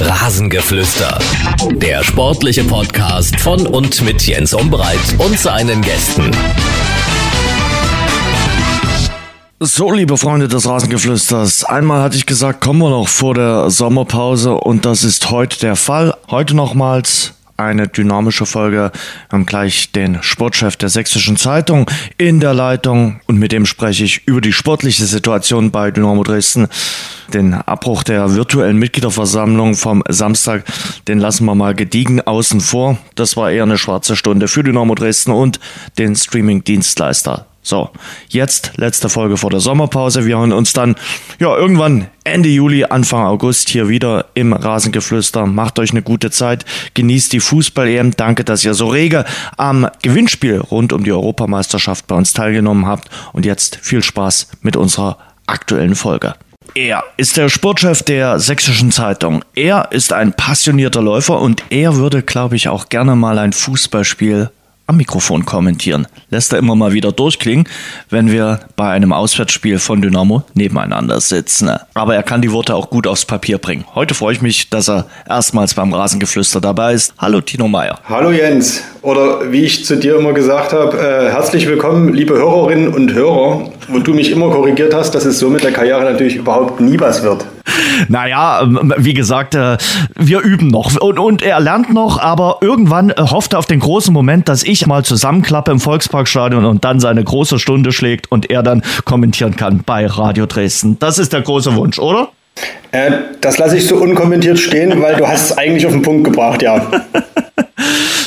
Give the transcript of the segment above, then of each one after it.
Rasengeflüster. Der sportliche Podcast von und mit Jens Umbreit und seinen Gästen. So, liebe Freunde des Rasengeflüsters, einmal hatte ich gesagt, kommen wir noch vor der Sommerpause und das ist heute der Fall. Heute nochmals eine dynamische Folge. Wir haben gleich den Sportchef der Sächsischen Zeitung in der Leitung und mit dem spreche ich über die sportliche Situation bei Dynamo Dresden. Den Abbruch der virtuellen Mitgliederversammlung vom Samstag, den lassen wir mal gediegen außen vor. Das war eher eine schwarze Stunde für Dynamo Dresden und den Streaming-Dienstleister so, jetzt letzte Folge vor der Sommerpause. Wir hören uns dann ja irgendwann Ende Juli, Anfang August hier wieder im Rasengeflüster. Macht euch eine gute Zeit, genießt die Fußball-EM. Danke, dass ihr so rege am Gewinnspiel rund um die Europameisterschaft bei uns teilgenommen habt. Und jetzt viel Spaß mit unserer aktuellen Folge. Er ist der Sportchef der Sächsischen Zeitung. Er ist ein passionierter Läufer und er würde, glaube ich, auch gerne mal ein Fußballspiel am Mikrofon kommentieren. Lässt er immer mal wieder durchklingen, wenn wir bei einem Auswärtsspiel von Dynamo nebeneinander sitzen. Aber er kann die Worte auch gut aufs Papier bringen. Heute freue ich mich, dass er erstmals beim Rasengeflüster dabei ist. Hallo Tino Meyer. Hallo Jens. Oder wie ich zu dir immer gesagt habe, äh, herzlich willkommen, liebe Hörerinnen und Hörer. Wo du mich immer korrigiert hast, dass es so mit der Karriere natürlich überhaupt nie was wird. Naja, ähm, wie gesagt, äh, wir üben noch und, und er lernt noch, aber irgendwann äh, hofft er auf den großen Moment, dass ich mal zusammenklappe im Volksparkstadion und dann seine große Stunde schlägt und er dann kommentieren kann bei Radio Dresden. Das ist der große Wunsch, oder? Äh, das lasse ich so unkommentiert stehen, weil du hast es eigentlich auf den Punkt gebracht, ja.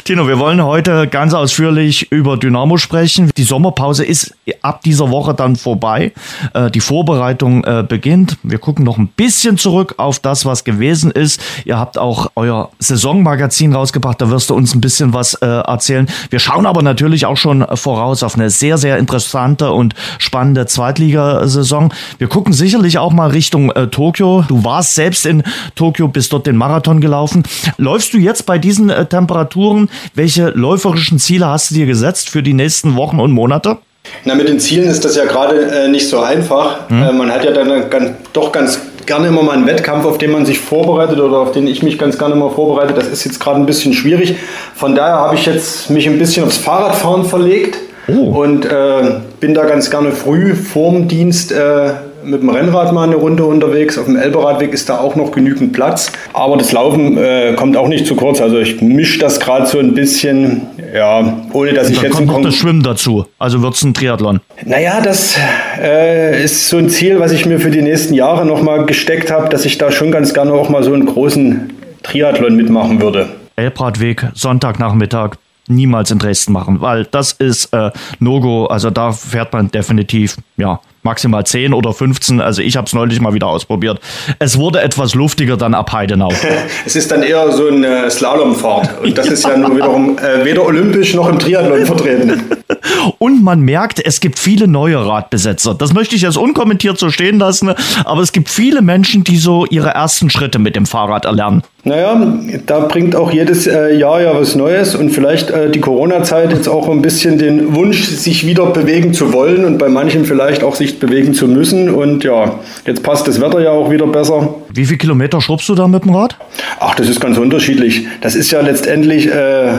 Tino, wir wollen heute ganz ausführlich über Dynamo sprechen. Die Sommerpause ist ab dieser Woche dann vorbei. Äh, die Vorbereitung äh, beginnt. Wir gucken noch ein bisschen zurück auf das, was gewesen ist. Ihr habt auch euer Saisonmagazin rausgebracht. Da wirst du uns ein bisschen was äh, erzählen. Wir schauen aber natürlich auch schon voraus auf eine sehr, sehr interessante und spannende Zweitligasaison. Wir gucken sicherlich auch mal Richtung Tokio. Du warst selbst in Tokio, bist dort den Marathon gelaufen. Läufst du jetzt bei diesen Temperaturen welche läuferischen Ziele hast du dir gesetzt für die nächsten Wochen und Monate? Na, mit den Zielen ist das ja gerade äh, nicht so einfach. Hm. Äh, man hat ja dann ganz, doch ganz gerne immer mal einen Wettkampf, auf den man sich vorbereitet oder auf den ich mich ganz gerne mal vorbereite. Das ist jetzt gerade ein bisschen schwierig. Von daher habe ich jetzt mich ein bisschen aufs Fahrradfahren verlegt oh. und äh, bin da ganz gerne früh vorm Dienst äh, mit dem Rennrad mal eine Runde unterwegs. Auf dem Elberadweg ist da auch noch genügend Platz. Aber das Laufen äh, kommt auch nicht zu kurz. Also ich mische das gerade so ein bisschen, ja, ohne dass ich jetzt... kommt noch das Schwimmen dazu. Also wird es ein Triathlon. Naja, das äh, ist so ein Ziel, was ich mir für die nächsten Jahre nochmal gesteckt habe, dass ich da schon ganz gerne auch mal so einen großen Triathlon mitmachen würde. Elbradweg, Sonntagnachmittag, niemals in Dresden machen, weil das ist äh, No-Go. Also da fährt man definitiv, ja, maximal 10 oder 15. Also ich habe es neulich mal wieder ausprobiert. Es wurde etwas luftiger dann ab Heidenau. es ist dann eher so eine Slalomfahrt. Und das ist ja nur wiederum äh, weder olympisch noch im Triathlon vertreten. Und man merkt, es gibt viele neue Radbesetzer. Das möchte ich jetzt unkommentiert so stehen lassen. Aber es gibt viele Menschen, die so ihre ersten Schritte mit dem Fahrrad erlernen. Naja, da bringt auch jedes äh, Jahr ja was Neues und vielleicht äh, die Corona-Zeit jetzt auch ein bisschen den Wunsch, sich wieder bewegen zu wollen und bei manchen vielleicht auch sich bewegen zu müssen. Und ja, jetzt passt das Wetter ja auch wieder besser. Wie viele Kilometer schrubbst du da mit dem Rad? Ach, das ist ganz unterschiedlich. Das ist ja letztendlich äh, äh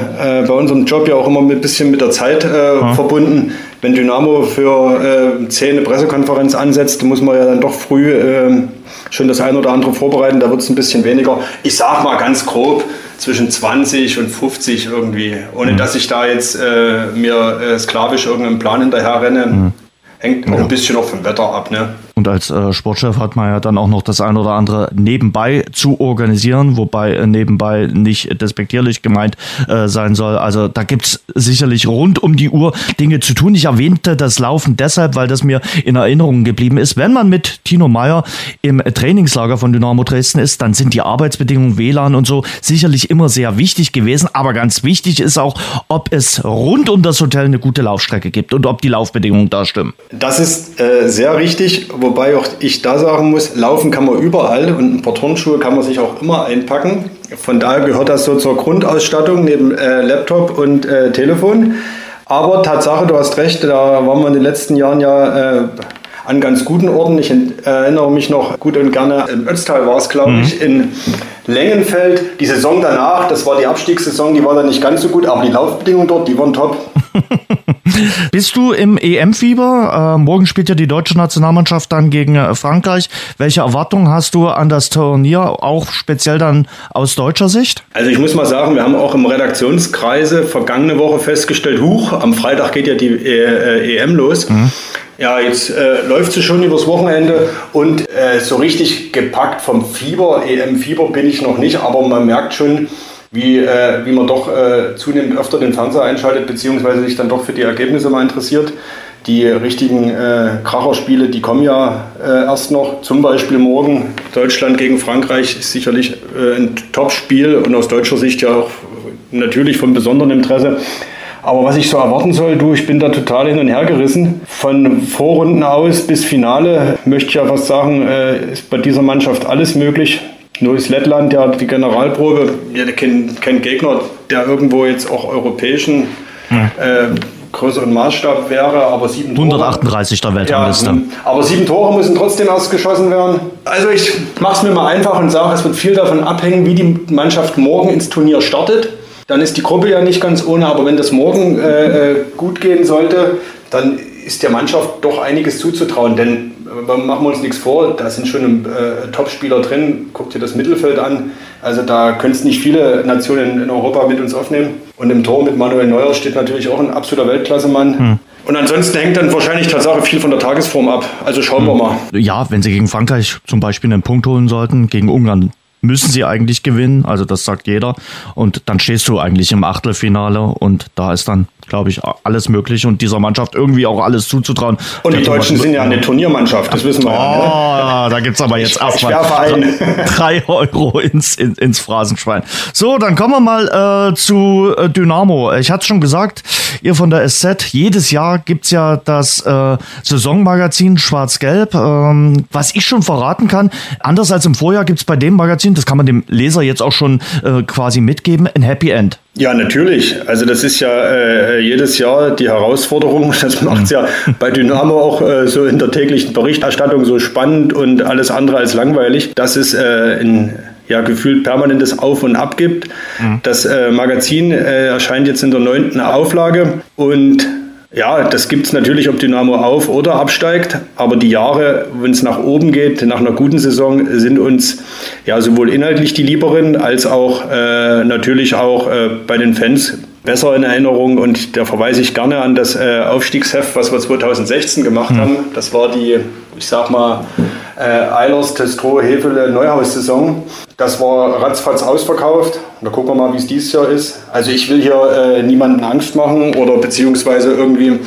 bei unserem Job ja auch immer ein bisschen mit der Zeit äh, ja. verbunden. Wenn Dynamo für äh, 10 eine Pressekonferenz ansetzt, muss man ja dann doch früh äh, schon das eine oder andere vorbereiten, da wird es ein bisschen weniger. Ich sag mal ganz grob zwischen 20 und 50 irgendwie, ohne mhm. dass ich da jetzt äh, mir äh, sklavisch irgendeinen Plan hinterher renne. Mhm. Hängt auch ja. ein bisschen auch vom Wetter ab, ne? Und als äh, Sportchef hat man ja dann auch noch das ein oder andere nebenbei zu organisieren, wobei äh, nebenbei nicht despektierlich gemeint äh, sein soll. Also da gibt's sicherlich rund um die Uhr Dinge zu tun. Ich erwähnte das Laufen deshalb, weil das mir in Erinnerung geblieben ist. Wenn man mit Tino Meyer im Trainingslager von Dynamo Dresden ist, dann sind die Arbeitsbedingungen, WLAN und so sicherlich immer sehr wichtig gewesen. Aber ganz wichtig ist auch, ob es rund um das Hotel eine gute Laufstrecke gibt und ob die Laufbedingungen da stimmen. Das ist äh, sehr richtig, wobei auch ich da sagen muss, laufen kann man überall und ein paar Turnschuhe kann man sich auch immer einpacken. Von daher gehört das so zur Grundausstattung neben äh, Laptop und äh, Telefon. Aber Tatsache, du hast recht, da waren wir in den letzten Jahren ja äh, an ganz guten Orten. Ich erinnere mich noch gut und gerne, im Ötztal war es, glaube mhm. ich, in Längenfeld. Die Saison danach, das war die Abstiegssaison, die war dann nicht ganz so gut, aber die Laufbedingungen dort, die waren top. Bist du im EM-Fieber? Äh, morgen spielt ja die deutsche Nationalmannschaft dann gegen äh, Frankreich. Welche Erwartungen hast du an das Turnier, auch speziell dann aus deutscher Sicht? Also ich muss mal sagen, wir haben auch im Redaktionskreise vergangene Woche festgestellt, huch, am Freitag geht ja die äh, EM los. Mhm. Ja, jetzt äh, läuft sie schon übers Wochenende und äh, so richtig gepackt vom Fieber, EM-Fieber bin ich noch nicht, aber man merkt schon, wie, äh, wie man doch äh, zunehmend öfter den Fernseher einschaltet, beziehungsweise sich dann doch für die Ergebnisse mal interessiert. Die richtigen äh, Kracherspiele, die kommen ja äh, erst noch. Zum Beispiel morgen Deutschland gegen Frankreich ist sicherlich äh, ein Top-Spiel und aus deutscher Sicht ja auch natürlich von besonderem Interesse. Aber was ich so erwarten soll, du, ich bin da total hin und her gerissen. Von Vorrunden aus bis Finale möchte ich ja fast sagen, äh, ist bei dieser Mannschaft alles möglich. Nur ist Lettland ja die Generalprobe, ja, kein, kein Gegner, der irgendwo jetzt auch europäischen hm. äh, größeren Maßstab wäre, aber sieben 138. Tore. der Weltrangliste. Ja, aber sieben Tore müssen trotzdem erst geschossen werden. Also ich mache es mir mal einfach und sage, es wird viel davon abhängen, wie die Mannschaft morgen ins Turnier startet. Dann ist die Gruppe ja nicht ganz ohne, aber wenn das morgen äh, äh gut gehen sollte, dann ist der Mannschaft doch einiges zuzutrauen. Denn machen wir uns nichts vor, da sind schon äh, Top-Spieler drin. Guck dir das Mittelfeld an. Also da können es nicht viele Nationen in Europa mit uns aufnehmen. Und im Tor mit Manuel Neuer steht natürlich auch ein absoluter Weltklassemann. Hm. Und ansonsten hängt dann wahrscheinlich Tatsache viel von der Tagesform ab. Also schauen hm. wir mal. Ja, wenn sie gegen Frankreich zum Beispiel einen Punkt holen sollten, gegen Ungarn müssen sie eigentlich gewinnen, also das sagt jeder. Und dann stehst du eigentlich im Achtelfinale und da ist dann glaube ich, alles möglich und dieser Mannschaft irgendwie auch alles zuzutrauen. Und die Deutschen sind ja eine Turniermannschaft, das wissen wir oh, ja. Ne? Da gibt es aber jetzt ab. Drei Euro ins, in, ins Phrasenschwein. So, dann kommen wir mal äh, zu äh, Dynamo. Ich hatte schon gesagt, ihr von der SZ, jedes Jahr gibt es ja das äh, Saisonmagazin Schwarz-Gelb. Ähm, was ich schon verraten kann, anders als im Vorjahr gibt es bei dem Magazin, das kann man dem Leser jetzt auch schon äh, quasi mitgeben, ein Happy End. Ja, natürlich. Also das ist ja äh, jedes Jahr die Herausforderung. Das macht es ja bei Dynamo auch äh, so in der täglichen Berichterstattung so spannend und alles andere als langweilig, dass es äh, in ja, gefühlt permanentes Auf und Ab gibt. Mhm. Das äh, Magazin äh, erscheint jetzt in der neunten Auflage und ja, das gibt es natürlich, ob Dynamo auf- oder absteigt. Aber die Jahre, wenn es nach oben geht, nach einer guten Saison, sind uns ja sowohl inhaltlich die Lieberen als auch äh, natürlich auch äh, bei den Fans besser in Erinnerung. Und da verweise ich gerne an das äh, Aufstiegsheft, was wir 2016 gemacht mhm. haben. Das war die, ich sag mal, äh, Eilers, Testro, Hefele, Neuhaus-Saison. Das war ratzfatz ausverkauft. Da gucken wir mal, wie es dieses Jahr ist. Also ich will hier äh, niemanden Angst machen oder beziehungsweise irgendwie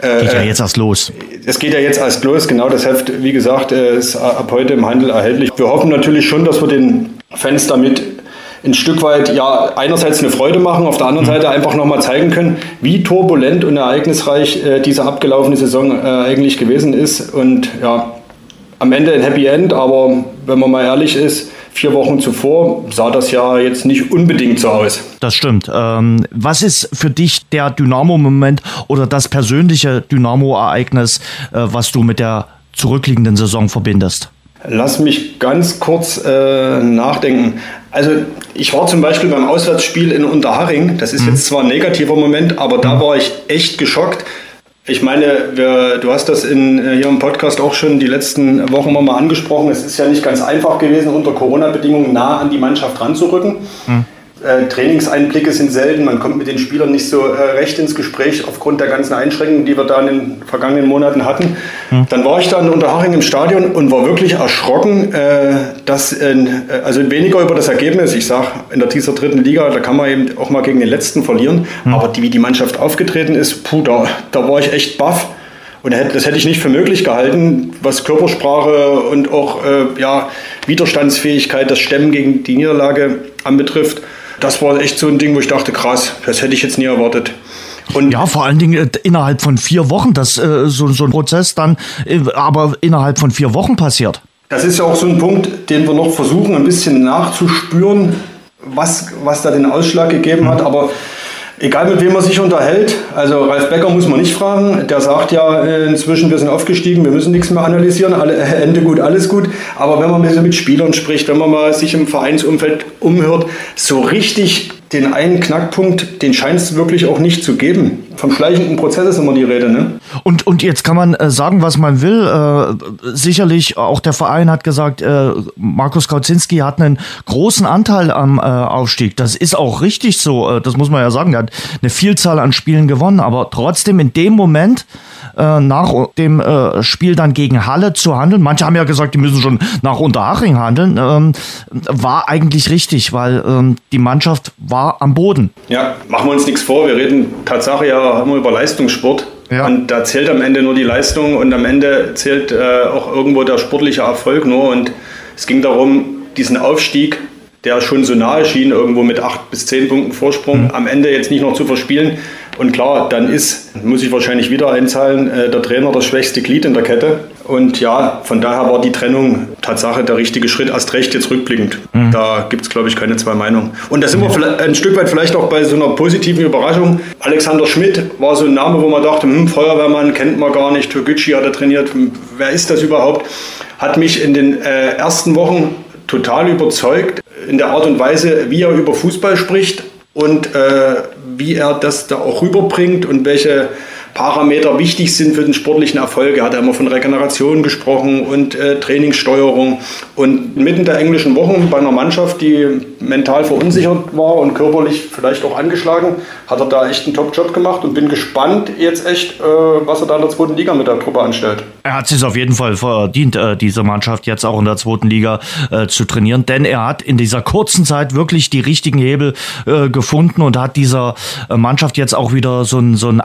äh, geht ja jetzt erst los. Es geht ja jetzt erst los, genau. Das Heft, wie gesagt, äh, ist ab heute im Handel erhältlich. Wir hoffen natürlich schon, dass wir den Fans damit ein Stück weit ja einerseits eine Freude machen, auf der anderen mhm. Seite einfach nochmal zeigen können, wie turbulent und ereignisreich äh, diese abgelaufene Saison äh, eigentlich gewesen ist. Und ja, am Ende ein Happy End, aber wenn man mal ehrlich ist, vier Wochen zuvor sah das ja jetzt nicht unbedingt so aus. Das stimmt. Ähm, was ist für dich der Dynamo-Moment oder das persönliche Dynamo-Ereignis, äh, was du mit der zurückliegenden Saison verbindest? Lass mich ganz kurz äh, nachdenken. Also ich war zum Beispiel beim Auswärtsspiel in Unterhaching. Das ist mhm. jetzt zwar ein negativer Moment, aber da mhm. war ich echt geschockt, ich meine, wir, du hast das in, äh, hier im Podcast auch schon die letzten Wochen mal angesprochen. Es ist ja nicht ganz einfach gewesen, unter Corona-Bedingungen nah an die Mannschaft ranzurücken. Hm. Äh, Trainingseinblicke sind selten, man kommt mit den Spielern nicht so äh, recht ins Gespräch aufgrund der ganzen Einschränkungen, die wir da in den vergangenen Monaten hatten. Hm. Dann war ich da in Unterhaching im Stadion und war wirklich erschrocken, äh, dass, äh, also weniger über das Ergebnis, ich sage, in der dieser dritten Liga, da kann man eben auch mal gegen den Letzten verlieren, hm. aber die, wie die Mannschaft aufgetreten ist, puh, da, da war ich echt baff. Und das hätte ich nicht für möglich gehalten, was Körpersprache und auch äh, ja, Widerstandsfähigkeit, das Stemmen gegen die Niederlage anbetrifft das war echt so ein Ding, wo ich dachte, krass, das hätte ich jetzt nie erwartet. Und ja, vor allen Dingen äh, innerhalb von vier Wochen, dass äh, so, so ein Prozess dann äh, aber innerhalb von vier Wochen passiert. Das ist ja auch so ein Punkt, den wir noch versuchen, ein bisschen nachzuspüren, was, was da den Ausschlag gegeben mhm. hat. Aber Egal mit wem man sich unterhält, also Ralf Becker muss man nicht fragen, der sagt ja äh, inzwischen, wir sind aufgestiegen, wir müssen nichts mehr analysieren, alle, Ende gut, alles gut. Aber wenn man mit Spielern spricht, wenn man mal sich im Vereinsumfeld umhört, so richtig den einen Knackpunkt, den scheint es wirklich auch nicht zu geben. Vom schleichenden Prozess ist immer die Rede. Ne? Und, und jetzt kann man äh, sagen, was man will. Äh, sicherlich, auch der Verein hat gesagt, äh, Markus Kautzinski hat einen großen Anteil am äh, Aufstieg. Das ist auch richtig so. Äh, das muss man ja sagen. Er hat eine Vielzahl an Spielen gewonnen. Aber trotzdem in dem Moment, äh, nach dem äh, Spiel dann gegen Halle zu handeln. Manche haben ja gesagt, die müssen schon nach Unterhaching handeln. Ähm, war eigentlich richtig, weil ähm, die Mannschaft war am Boden. Ja, machen wir uns nichts vor. Wir reden Tatsache ja immer über Leistungssport. Ja. Und da zählt am Ende nur die Leistung und am Ende zählt äh, auch irgendwo der sportliche Erfolg nur. Und es ging darum, diesen Aufstieg, der schon so nahe schien, irgendwo mit acht bis zehn Punkten Vorsprung, mhm. am Ende jetzt nicht noch zu verspielen. Und klar, dann ist, muss ich wahrscheinlich wieder einzahlen, äh, der Trainer das schwächste Glied in der Kette. Und ja, von daher war die Trennung Tatsache der richtige Schritt, erst recht jetzt rückblickend. Mhm. Da gibt es, glaube ich, keine zwei Meinungen. Und da sind wir ein Stück weit vielleicht auch bei so einer positiven Überraschung. Alexander Schmidt war so ein Name, wo man dachte, hm, Feuerwehrmann kennt man gar nicht, Toguchi hat er trainiert, hm, wer ist das überhaupt? Hat mich in den äh, ersten Wochen total überzeugt in der Art und Weise, wie er über Fußball spricht und äh, wie er das da auch rüberbringt und welche Parameter wichtig sind für den sportlichen Erfolg. Er hat immer von Regeneration gesprochen und äh, Trainingssteuerung. Und mitten der englischen Wochen bei einer Mannschaft, die mental verunsichert war und körperlich vielleicht auch angeschlagen, hat er da echt einen Top-Job gemacht und bin gespannt jetzt echt, äh, was er da in der zweiten Liga mit der Truppe anstellt. Er hat sich auf jeden Fall verdient, äh, diese Mannschaft jetzt auch in der zweiten Liga äh, zu trainieren, denn er hat in dieser kurzen Zeit wirklich die richtigen Hebel äh, gefunden und hat dieser äh, Mannschaft jetzt auch wieder so einen, so einen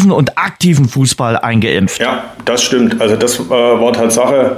attraktiven und aktiven Fußball eingeimpft. Ja, das stimmt. Also das äh, war Tatsache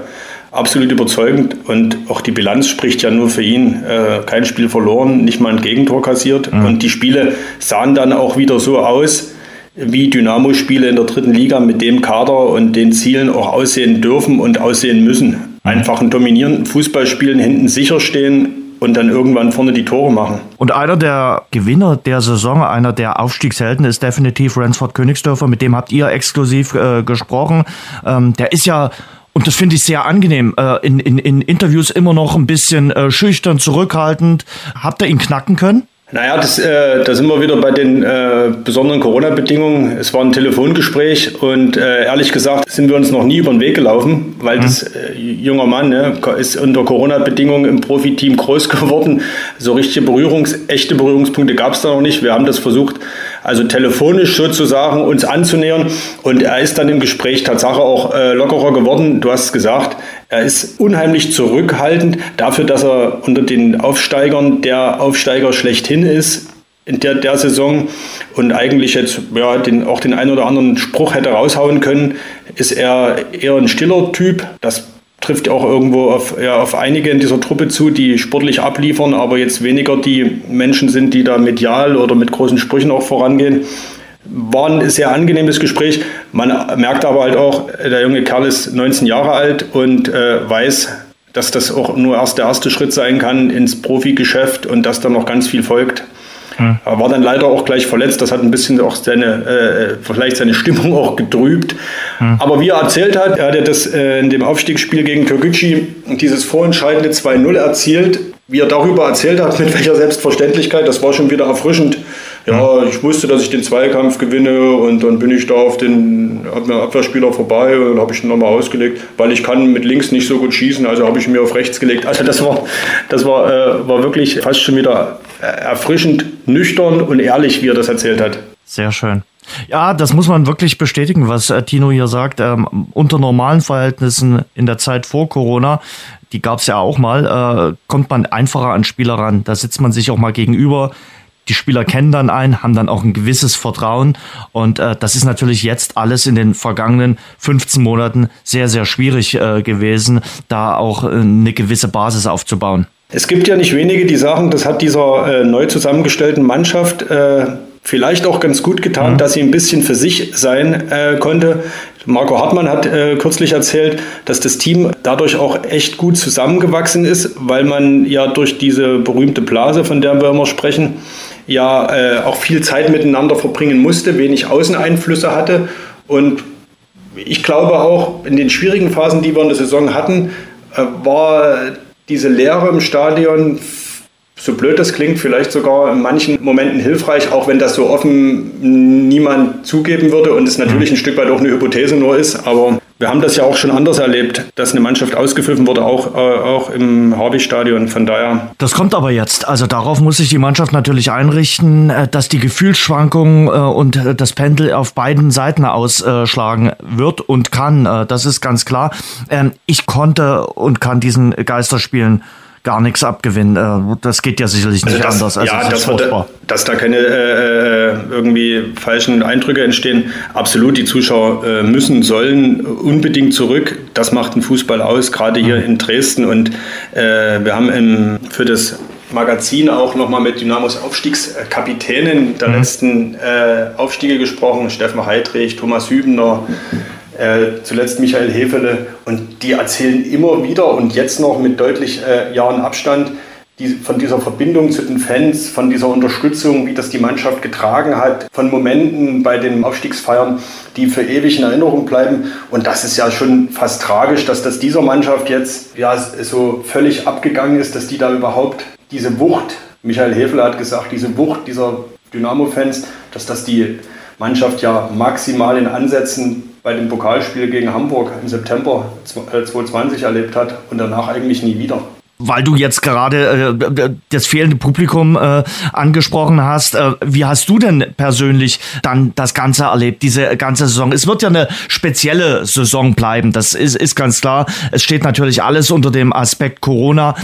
absolut überzeugend und auch die Bilanz spricht ja nur für ihn. Äh, kein Spiel verloren, nicht mal ein Gegentor kassiert mhm. und die Spiele sahen dann auch wieder so aus, wie Dynamo-Spiele in der dritten Liga mit dem Kader und den Zielen auch aussehen dürfen und aussehen müssen. Mhm. Einfach einen dominierenden Fußball spielen, hinten sicher stehen, und dann irgendwann vorne die Tore machen. Und einer der Gewinner der Saison, einer der Aufstiegshelden ist definitiv Ransford Königsdörfer, mit dem habt ihr exklusiv äh, gesprochen. Ähm, der ist ja und das finde ich sehr angenehm. Äh, in, in, in Interviews immer noch ein bisschen äh, schüchtern, zurückhaltend. Habt ihr ihn knacken können? Naja, das, äh, da sind wir wieder bei den äh, besonderen Corona-Bedingungen. Es war ein Telefongespräch und äh, ehrlich gesagt sind wir uns noch nie über den Weg gelaufen, weil mhm. das äh, junger Mann ne, ist unter Corona-Bedingungen im Profiteam groß geworden. So richtige Berührungs-, echte Berührungspunkte gab es da noch nicht. Wir haben das versucht, also telefonisch sozusagen uns anzunähern. Und er ist dann im Gespräch Tatsache auch äh, lockerer geworden. Du hast gesagt, er ist unheimlich zurückhaltend dafür, dass er unter den Aufsteigern der Aufsteiger schlechthin ist in der, der Saison und eigentlich jetzt ja, den, auch den einen oder anderen Spruch hätte raushauen können, ist er eher ein stiller Typ. Das trifft auch irgendwo auf, ja, auf einige in dieser Truppe zu, die sportlich abliefern, aber jetzt weniger die Menschen sind, die da medial oder mit großen Sprüchen auch vorangehen. War ein sehr angenehmes Gespräch. Man merkt aber halt auch, der junge Kerl ist 19 Jahre alt und äh, weiß, dass das auch nur erst der erste Schritt sein kann ins Profigeschäft und dass da noch ganz viel folgt. Mhm. War dann leider auch gleich verletzt. Das hat ein bisschen auch seine, äh, vielleicht seine Stimmung auch getrübt. Mhm. Aber wie er erzählt hat, er hat ja das äh, in dem Aufstiegsspiel gegen Türkgücü dieses vorentscheidende 2-0 erzielt. Wie er darüber erzählt hat, mit welcher Selbstverständlichkeit, das war schon wieder erfrischend. Ja, ich wusste, dass ich den Zweikampf gewinne und dann bin ich da auf den Abwehrspieler vorbei und habe ich ihn nochmal ausgelegt, weil ich kann mit links nicht so gut schießen, also habe ich mir auf rechts gelegt. Also das war, das war, äh, war wirklich fast schon wieder erfrischend nüchtern und ehrlich, wie er das erzählt hat. Sehr schön. Ja, das muss man wirklich bestätigen, was äh, Tino hier sagt. Ähm, unter normalen Verhältnissen in der Zeit vor Corona, die gab es ja auch mal, äh, kommt man einfacher an Spieler ran. Da sitzt man sich auch mal gegenüber die Spieler kennen dann einen, haben dann auch ein gewisses Vertrauen. Und äh, das ist natürlich jetzt alles in den vergangenen 15 Monaten sehr, sehr schwierig äh, gewesen, da auch äh, eine gewisse Basis aufzubauen. Es gibt ja nicht wenige, die sagen, das hat dieser äh, neu zusammengestellten Mannschaft äh, vielleicht auch ganz gut getan, mhm. dass sie ein bisschen für sich sein äh, konnte. Marco Hartmann hat äh, kürzlich erzählt, dass das Team dadurch auch echt gut zusammengewachsen ist, weil man ja durch diese berühmte Blase, von der wir immer sprechen, ja äh, auch viel Zeit miteinander verbringen musste, wenig Außeneinflüsse hatte. Und ich glaube auch, in den schwierigen Phasen, die wir in der Saison hatten, äh, war diese Leere im Stadion so blöd das klingt, vielleicht sogar in manchen Momenten hilfreich, auch wenn das so offen niemand zugeben würde und es natürlich ein Stück weit auch eine Hypothese nur ist. Aber wir haben das ja auch schon anders erlebt, dass eine Mannschaft ausgepfiffen wurde, auch, äh, auch im Harvey-Stadion. Von daher. Das kommt aber jetzt. Also darauf muss sich die Mannschaft natürlich einrichten, äh, dass die Gefühlsschwankungen äh, und äh, das Pendel auf beiden Seiten ausschlagen wird und kann. Das ist ganz klar. Ähm, ich konnte und kann diesen Geisterspielen gar nichts abgewinnen. Äh, das geht ja sicherlich nicht also das, anders. Also ja, das da, dass da keine äh, irgendwie falschen Eindrücke entstehen. Absolut, die Zuschauer äh, müssen, sollen unbedingt zurück. Das macht den Fußball aus, gerade hier mhm. in Dresden. Und äh, wir haben im, für das Magazin auch nochmal mit Dynamos Aufstiegskapitänen der mhm. letzten äh, Aufstiege gesprochen. Steffen Heidrich, Thomas Hübner, äh, zuletzt Michael Hefele. Und die erzählen immer wieder und jetzt noch mit deutlich äh, Jahren Abstand die, von dieser Verbindung zu den Fans, von dieser Unterstützung, wie das die Mannschaft getragen hat, von Momenten bei den Aufstiegsfeiern, die für ewig in Erinnerung bleiben. Und das ist ja schon fast tragisch, dass das dieser Mannschaft jetzt ja, so völlig abgegangen ist, dass die da überhaupt diese Wucht, Michael Hefele hat gesagt, diese Wucht dieser Dynamo-Fans, dass das die Mannschaft ja maximal in Ansätzen bei dem Pokalspiel gegen Hamburg im September 2020 äh, erlebt hat und danach eigentlich nie wieder weil du jetzt gerade äh, das fehlende Publikum äh, angesprochen hast, äh, wie hast du denn persönlich dann das Ganze erlebt, diese ganze Saison? Es wird ja eine spezielle Saison bleiben, das ist, ist ganz klar. Es steht natürlich alles unter dem Aspekt Corona.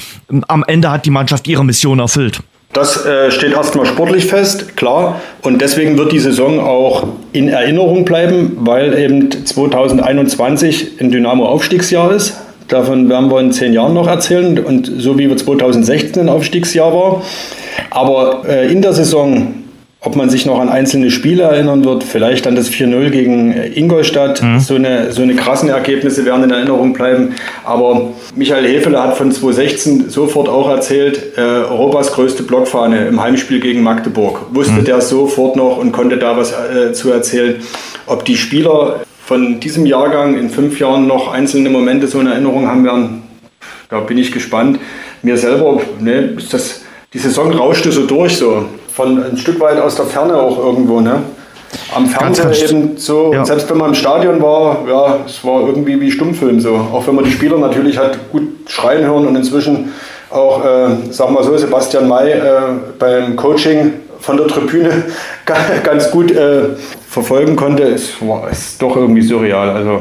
Am Ende hat die Mannschaft ihre Mission erfüllt. Das äh, steht erstmal sportlich fest, klar. Und deswegen wird die Saison auch in Erinnerung bleiben, weil eben 2021 ein Dynamo-Aufstiegsjahr ist. Davon werden wir in zehn Jahren noch erzählen. Und so wie 2016 ein Aufstiegsjahr war. Aber äh, in der Saison ob man sich noch an einzelne Spiele erinnern wird, vielleicht an das 4-0 gegen Ingolstadt. Mhm. So, eine, so eine krassen Ergebnisse werden in Erinnerung bleiben. Aber Michael Hefele hat von 2016 sofort auch erzählt, äh, Europas größte Blockfahne im Heimspiel gegen Magdeburg. Wusste mhm. der sofort noch und konnte da was äh, zu erzählen. Ob die Spieler von diesem Jahrgang in fünf Jahren noch einzelne Momente so in Erinnerung haben werden, da bin ich gespannt. Mir selber, ne, ist das, die Saison rauschte so durch so von ein Stück weit aus der Ferne auch irgendwo, ne? Am Fernseher eben so, ja. selbst wenn man im Stadion war, ja, es war irgendwie wie Stummfilm so. Auch wenn man die Spieler natürlich hat gut schreien hören und inzwischen auch, äh, sagen wir so, Sebastian May äh, beim Coaching von der Tribüne ganz gut äh, verfolgen konnte, ist, ist doch irgendwie surreal. Also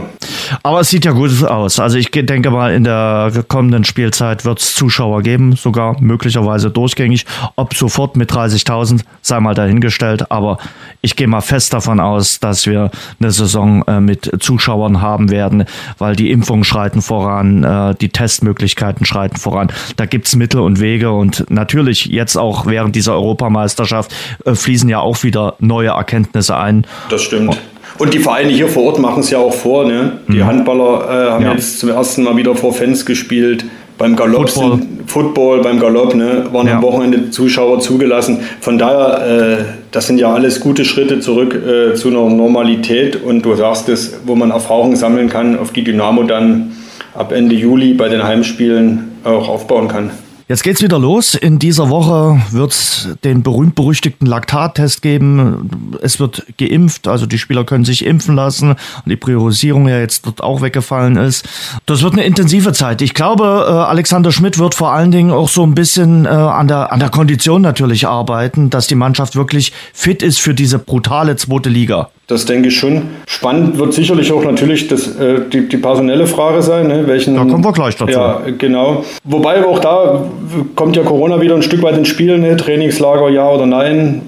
aber es sieht ja gut aus. Also ich denke mal, in der kommenden Spielzeit wird es Zuschauer geben, sogar möglicherweise durchgängig. Ob sofort mit 30.000, sei mal dahingestellt. Aber ich gehe mal fest davon aus, dass wir eine Saison äh, mit Zuschauern haben werden, weil die Impfungen schreiten voran, äh, die Testmöglichkeiten schreiten voran. Da gibt es Mittel und Wege und natürlich jetzt auch während dieser Europameisterschaft äh, fließen ja auch wieder neue Erkenntnisse ein. Das stimmt. Und die Vereine hier vor Ort machen es ja auch vor. Ne? Die mhm. Handballer äh, haben ja. jetzt zum ersten Mal wieder vor Fans gespielt. Beim Galopp Football, sind, Football beim Galopp ne, waren ja. am Wochenende Zuschauer zugelassen. Von daher, äh, das sind ja alles gute Schritte zurück äh, zu einer Normalität. Und du sagst es, wo man Erfahrung sammeln kann, auf die Dynamo dann ab Ende Juli bei den Heimspielen auch aufbauen kann. Jetzt geht's wieder los. In dieser Woche wird's den berühmt-berüchtigten Laktattest geben. Es wird geimpft, also die Spieler können sich impfen lassen die Priorisierung ja jetzt dort auch weggefallen ist. Das wird eine intensive Zeit. Ich glaube, äh, Alexander Schmidt wird vor allen Dingen auch so ein bisschen äh, an der, an der Kondition natürlich arbeiten, dass die Mannschaft wirklich fit ist für diese brutale zweite Liga. Das denke ich schon. Spannend wird sicherlich auch natürlich das, äh, die, die personelle Frage sein. Ne? Welchen, da kommen wir gleich dazu. Ja, genau. Wobei auch da kommt ja Corona wieder ein Stück weit ins Spiel. Ne? Trainingslager, ja oder nein.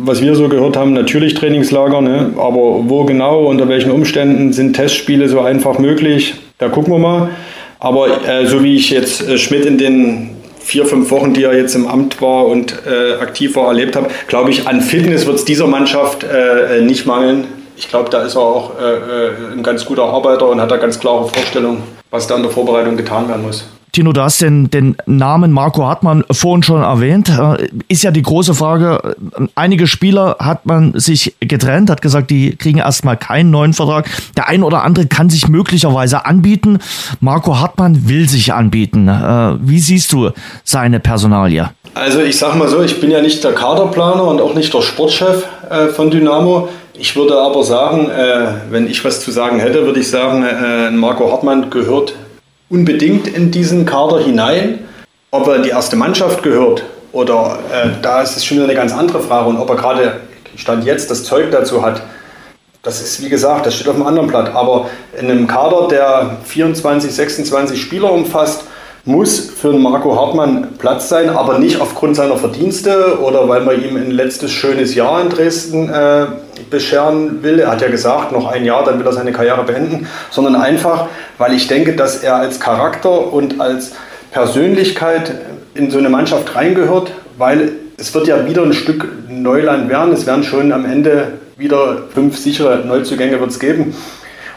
Was wir so gehört haben, natürlich Trainingslager. Ne? Aber wo genau, unter welchen Umständen sind Testspiele so einfach möglich? Da gucken wir mal. Aber äh, so wie ich jetzt äh, Schmidt in den vier, fünf Wochen, die er jetzt im Amt war und äh, aktiv war, erlebt habe, glaube ich, an Fitness wird es dieser Mannschaft äh, nicht mangeln. Ich glaube, da ist er auch äh, äh, ein ganz guter Arbeiter und hat da ganz klare Vorstellungen, was da in der Vorbereitung getan werden muss. Tino, du hast den, den Namen Marco Hartmann vorhin schon erwähnt. Äh, ist ja die große Frage, einige Spieler hat man sich getrennt, hat gesagt, die kriegen erstmal keinen neuen Vertrag. Der ein oder andere kann sich möglicherweise anbieten. Marco Hartmann will sich anbieten. Äh, wie siehst du seine Personalie? Also ich sag mal so, ich bin ja nicht der Kaderplaner und auch nicht der Sportchef äh, von Dynamo. Ich würde aber sagen, wenn ich was zu sagen hätte, würde ich sagen, Marco Hartmann gehört unbedingt in diesen Kader hinein. Ob er die erste Mannschaft gehört oder äh, da ist es schon wieder eine ganz andere Frage. Und ob er gerade Stand jetzt das Zeug dazu hat, das ist wie gesagt, das steht auf einem anderen Blatt. Aber in einem Kader, der 24, 26 Spieler umfasst, muss für Marco Hartmann Platz sein, aber nicht aufgrund seiner Verdienste oder weil man ihm ein letztes schönes Jahr in Dresden äh, bescheren will. Er hat ja gesagt, noch ein Jahr, dann will er seine Karriere beenden, sondern einfach, weil ich denke, dass er als Charakter und als Persönlichkeit in so eine Mannschaft reingehört, weil es wird ja wieder ein Stück Neuland werden. Es werden schon am Ende wieder fünf sichere Neuzugänge wird es geben.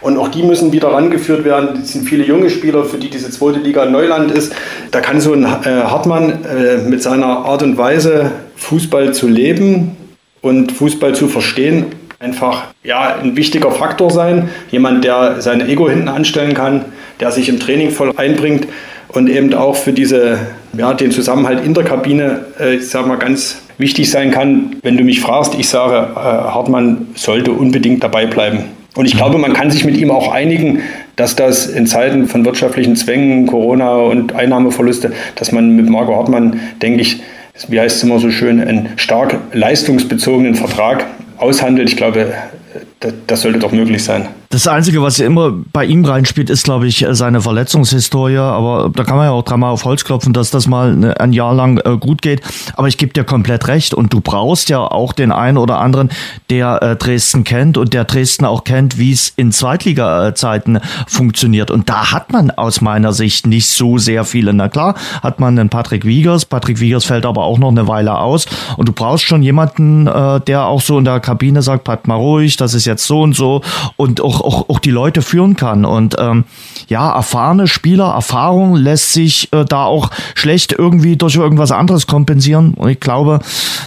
Und auch die müssen wieder rangeführt werden. Es sind viele junge Spieler, für die diese zweite Liga Neuland ist. Da kann so ein äh, Hartmann äh, mit seiner Art und Weise, Fußball zu leben und Fußball zu verstehen, einfach ja, ein wichtiger Faktor sein. Jemand, der sein Ego hinten anstellen kann, der sich im Training voll einbringt und eben auch für diese, ja, den Zusammenhalt in der Kabine, äh, ich sag mal, ganz wichtig sein kann. Wenn du mich fragst, ich sage, Hartmann sollte unbedingt dabei bleiben. Und ich glaube, man kann sich mit ihm auch einigen, dass das in Zeiten von wirtschaftlichen Zwängen, Corona und Einnahmeverluste, dass man mit Marco Hartmann, denke ich, wie heißt es immer so schön, einen stark leistungsbezogenen Vertrag aushandelt. Ich glaube, das sollte doch möglich sein. Das Einzige, was immer bei ihm reinspielt, ist, glaube ich, seine Verletzungshistorie. Aber da kann man ja auch dreimal auf Holz klopfen, dass das mal ne, ein Jahr lang äh, gut geht. Aber ich gebe dir komplett recht. Und du brauchst ja auch den einen oder anderen, der äh, Dresden kennt und der Dresden auch kennt, wie es in Zweitliga-Zeiten funktioniert. Und da hat man aus meiner Sicht nicht so sehr viele. Na klar, hat man einen Patrick Wiegers. Patrick Wiegers fällt aber auch noch eine Weile aus. Und du brauchst schon jemanden, äh, der auch so in der Kabine sagt, pack mal ruhig, das ist jetzt so und so. Und auch auch, auch die Leute führen kann. Und ähm, ja, erfahrene Spieler, Erfahrung lässt sich äh, da auch schlecht irgendwie durch irgendwas anderes kompensieren. Und ich glaube,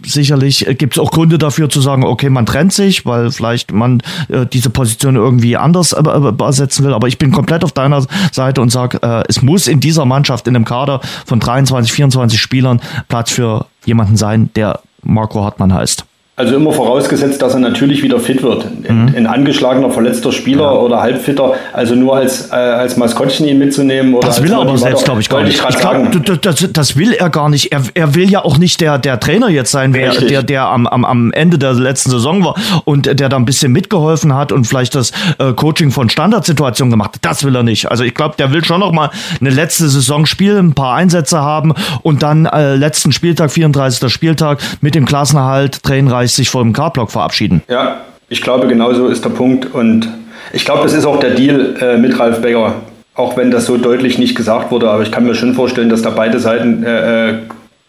sicherlich gibt es auch Gründe dafür zu sagen, okay, man trennt sich, weil vielleicht man äh, diese Position irgendwie anders äh, äh ersetzen will. Aber ich bin komplett auf deiner Seite und sage, äh, es muss in dieser Mannschaft, in einem Kader von 23, 24 Spielern Platz für jemanden sein, der Marco Hartmann heißt. Also immer vorausgesetzt, dass er natürlich wieder fit wird. Mhm. Ein angeschlagener, verletzter Spieler ja. oder halbfitter, also nur als, äh, als Maskottchen ihn mitzunehmen. Oder das will er aber selbst, glaube ich, gar nicht. Ich, ich glaub, das, das, will er gar nicht. Er, er will ja auch nicht der, der Trainer jetzt sein, wer, der, der am, am, am Ende der letzten Saison war und der da ein bisschen mitgeholfen hat und vielleicht das äh, Coaching von Standardsituationen gemacht hat. Das will er nicht. Also ich glaube, der will schon noch mal eine letzte Saison spielen, ein paar Einsätze haben und dann äh, letzten Spieltag, 34. Spieltag mit dem Klassenerhalt, tränenreich vielleicht sich vom K-Block verabschieden. Ja, ich glaube, genau so ist der Punkt. Und ich glaube, das ist auch der Deal äh, mit Ralf Becker. Auch wenn das so deutlich nicht gesagt wurde, aber ich kann mir schon vorstellen, dass da beide Seiten äh, äh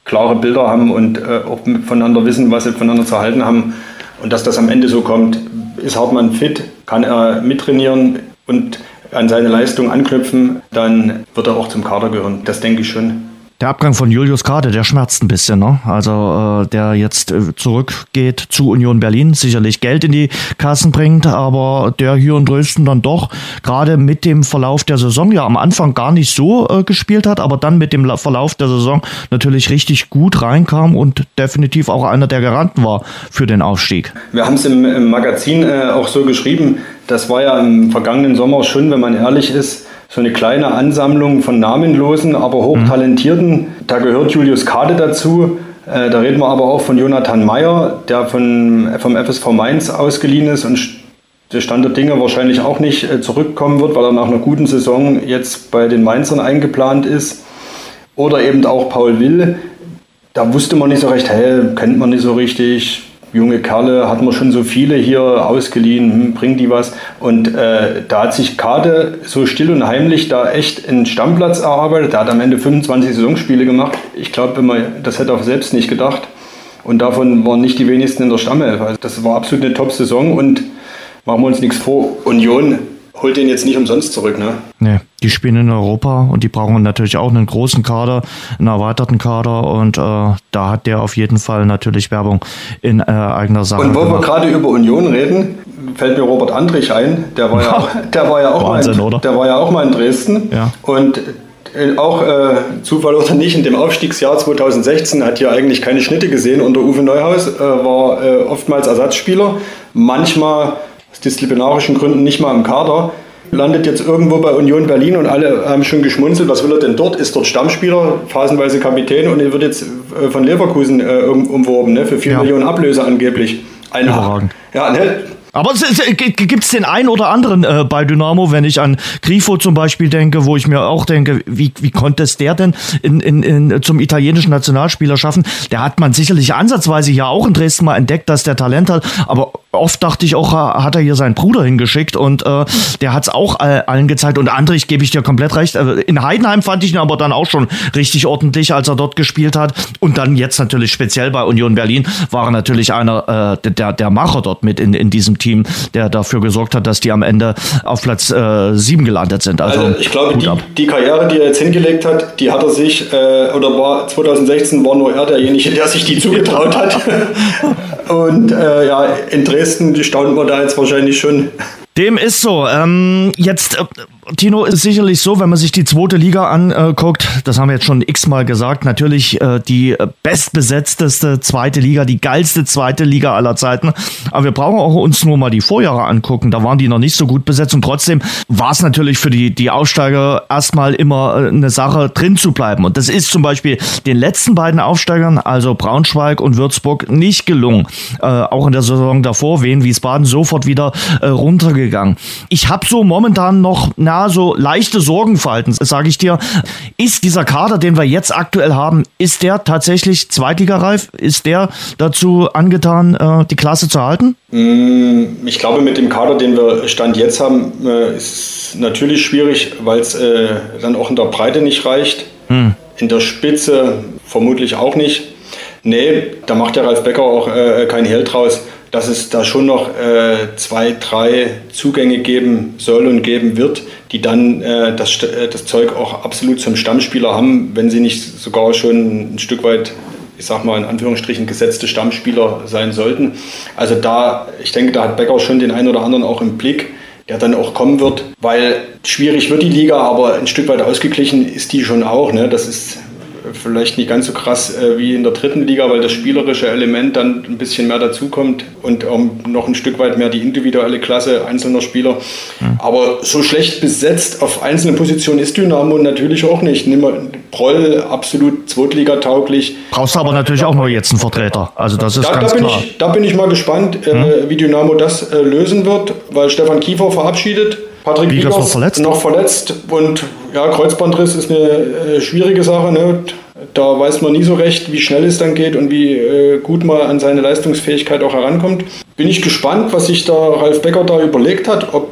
klare Bilder haben und äh, auch voneinander wissen, was sie voneinander zu halten haben. Und dass das am Ende so kommt, ist Hartmann fit, kann er mittrainieren und an seine Leistung anknüpfen, dann wird er auch zum Kader gehören. Das denke ich schon. Der Abgang von Julius Kade, der schmerzt ein bisschen, ne? Also äh, der jetzt äh, zurückgeht zu Union Berlin, sicherlich Geld in die Kassen bringt, aber der hier in Dresden dann doch gerade mit dem Verlauf der Saison ja am Anfang gar nicht so äh, gespielt hat, aber dann mit dem Verlauf der Saison natürlich richtig gut reinkam und definitiv auch einer der Garanten war für den Aufstieg. Wir haben es im, im, Magazin äh, auch so geschrieben, das war ja im vergangenen Sommer schon, wenn man ehrlich ist, so eine kleine Ansammlung von namenlosen, aber hochtalentierten. Da gehört Julius Kade dazu. Äh, da reden wir aber auch von Jonathan Meyer, der von, vom FSV Mainz ausgeliehen ist und der Stand der Dinge wahrscheinlich auch nicht äh, zurückkommen wird, weil er nach einer guten Saison jetzt bei den Mainzern eingeplant ist. Oder eben auch Paul Will. Da wusste man nicht so recht, hey, kennt man nicht so richtig, junge Kerle, hat man schon so viele hier ausgeliehen, hm, bringen die was. Und äh, da hat sich Kade so still und heimlich da echt einen Stammplatz erarbeitet. Der hat am Ende 25 Saisonspiele gemacht. Ich glaube, das hätte er auch selbst nicht gedacht. Und davon waren nicht die wenigsten in der Stammelf. Also das war absolut eine Top-Saison und machen wir uns nichts vor. Union holt den jetzt nicht umsonst zurück, ne? Nee, die spielen in Europa und die brauchen natürlich auch einen großen Kader, einen erweiterten Kader und äh, da hat der auf jeden Fall natürlich Werbung in äh, eigener Sache. Und wo gemacht. wir gerade über Union reden, fällt mir Robert Andrich ein, der war ja, auch, der war ja auch Wahnsinn, mal in, der war ja auch mal in Dresden ja. und äh, auch äh, Zufall oder nicht, in dem Aufstiegsjahr 2016 hat hier eigentlich keine Schnitte gesehen unter Uwe Neuhaus, äh, war äh, oftmals Ersatzspieler, manchmal disziplinarischen Gründen nicht mal im Kader. Landet jetzt irgendwo bei Union Berlin und alle haben schon geschmunzelt, was will er denn dort? Ist dort Stammspieler, phasenweise Kapitän und er wird jetzt äh, von Leverkusen äh, umworben, ne? für 4 ja. Millionen Ablöse angeblich. Ein, Überragend. Ja, ne? Aber gibt es den einen oder anderen äh, bei Dynamo, wenn ich an Grifo zum Beispiel denke, wo ich mir auch denke, wie, wie konnte es der denn in, in, in, zum italienischen Nationalspieler schaffen? Der hat man sicherlich ansatzweise ja auch in Dresden mal entdeckt, dass der Talent hat, aber oft dachte ich auch, hat er hier seinen Bruder hingeschickt und äh, der hat es auch äh, allen gezeigt. Und Andrich gebe ich dir komplett recht. Äh, in Heidenheim fand ich ihn aber dann auch schon richtig ordentlich, als er dort gespielt hat. Und dann jetzt natürlich speziell bei Union Berlin war er natürlich einer äh, der, der Macher dort mit in, in diesem Team, der dafür gesorgt hat, dass die am Ende auf Platz äh, 7 gelandet sind. Also, also ich glaube, die, die, Karriere, die er jetzt hingelegt hat, die hat er sich, äh, oder war 2016 war nur er derjenige, der sich die zugetraut hat. Und äh, ja, in Dresden staunt man da jetzt wahrscheinlich schon. Dem ist so. Ähm, jetzt äh, Tino, ist sicherlich so, wenn man sich die zweite Liga anguckt, das haben wir jetzt schon x-mal gesagt, natürlich äh, die bestbesetzteste zweite Liga, die geilste zweite Liga aller Zeiten. Aber wir brauchen auch uns nur mal die Vorjahre angucken. Da waren die noch nicht so gut besetzt und trotzdem war es natürlich für die, die Aussteiger erstmal immer äh, eine Sache, drin zu bleiben. Und das ist zum Beispiel den letzten beiden Aufsteigern, also Braunschweig und Würzburg, nicht gelungen. Äh, auch in der Saison davor, Wien, Wiesbaden, sofort wieder äh, runtergegangen. Ich habe so momentan noch, na, so leichte Sorgenfalten, sage ich dir. Ist dieser Kader, den wir jetzt aktuell haben, ist der tatsächlich zweitligareif? Ist der dazu angetan, äh, die Klasse zu halten? Mm, ich glaube, mit dem Kader, den wir Stand jetzt haben, äh, ist es natürlich schwierig, weil es äh, dann auch in der Breite nicht reicht. Hm. In der Spitze vermutlich auch nicht. Nee, da macht der Ralf Becker auch äh, kein Hehl draus dass es da schon noch äh, zwei, drei Zugänge geben soll und geben wird, die dann äh, das, äh, das Zeug auch absolut zum Stammspieler haben, wenn sie nicht sogar schon ein Stück weit, ich sag mal in Anführungsstrichen, gesetzte Stammspieler sein sollten. Also da, ich denke, da hat Becker schon den einen oder anderen auch im Blick, der dann auch kommen wird, weil schwierig wird die Liga, aber ein Stück weit ausgeglichen ist die schon auch. Ne? Das ist vielleicht nicht ganz so krass äh, wie in der dritten Liga, weil das spielerische Element dann ein bisschen mehr dazukommt und ähm, noch ein Stück weit mehr die individuelle Klasse einzelner Spieler. Mhm. Aber so schlecht besetzt auf einzelnen Positionen ist Dynamo natürlich auch nicht. Nimm mal Proll, absolut Zweitliga-tauglich. Brauchst du aber natürlich auch noch jetzt einen Vertreter. Also das ist da, ganz da bin klar. Ich, da bin ich mal gespannt, äh, mhm. wie Dynamo das äh, lösen wird, weil Stefan Kiefer verabschiedet. Patrick Wiegers noch verletzt. noch verletzt und ja, Kreuzbandriss ist eine äh, schwierige Sache. Ne? Da weiß man nie so recht, wie schnell es dann geht und wie äh, gut man an seine Leistungsfähigkeit auch herankommt. Bin ich gespannt, was sich da Ralf Becker da überlegt hat, ob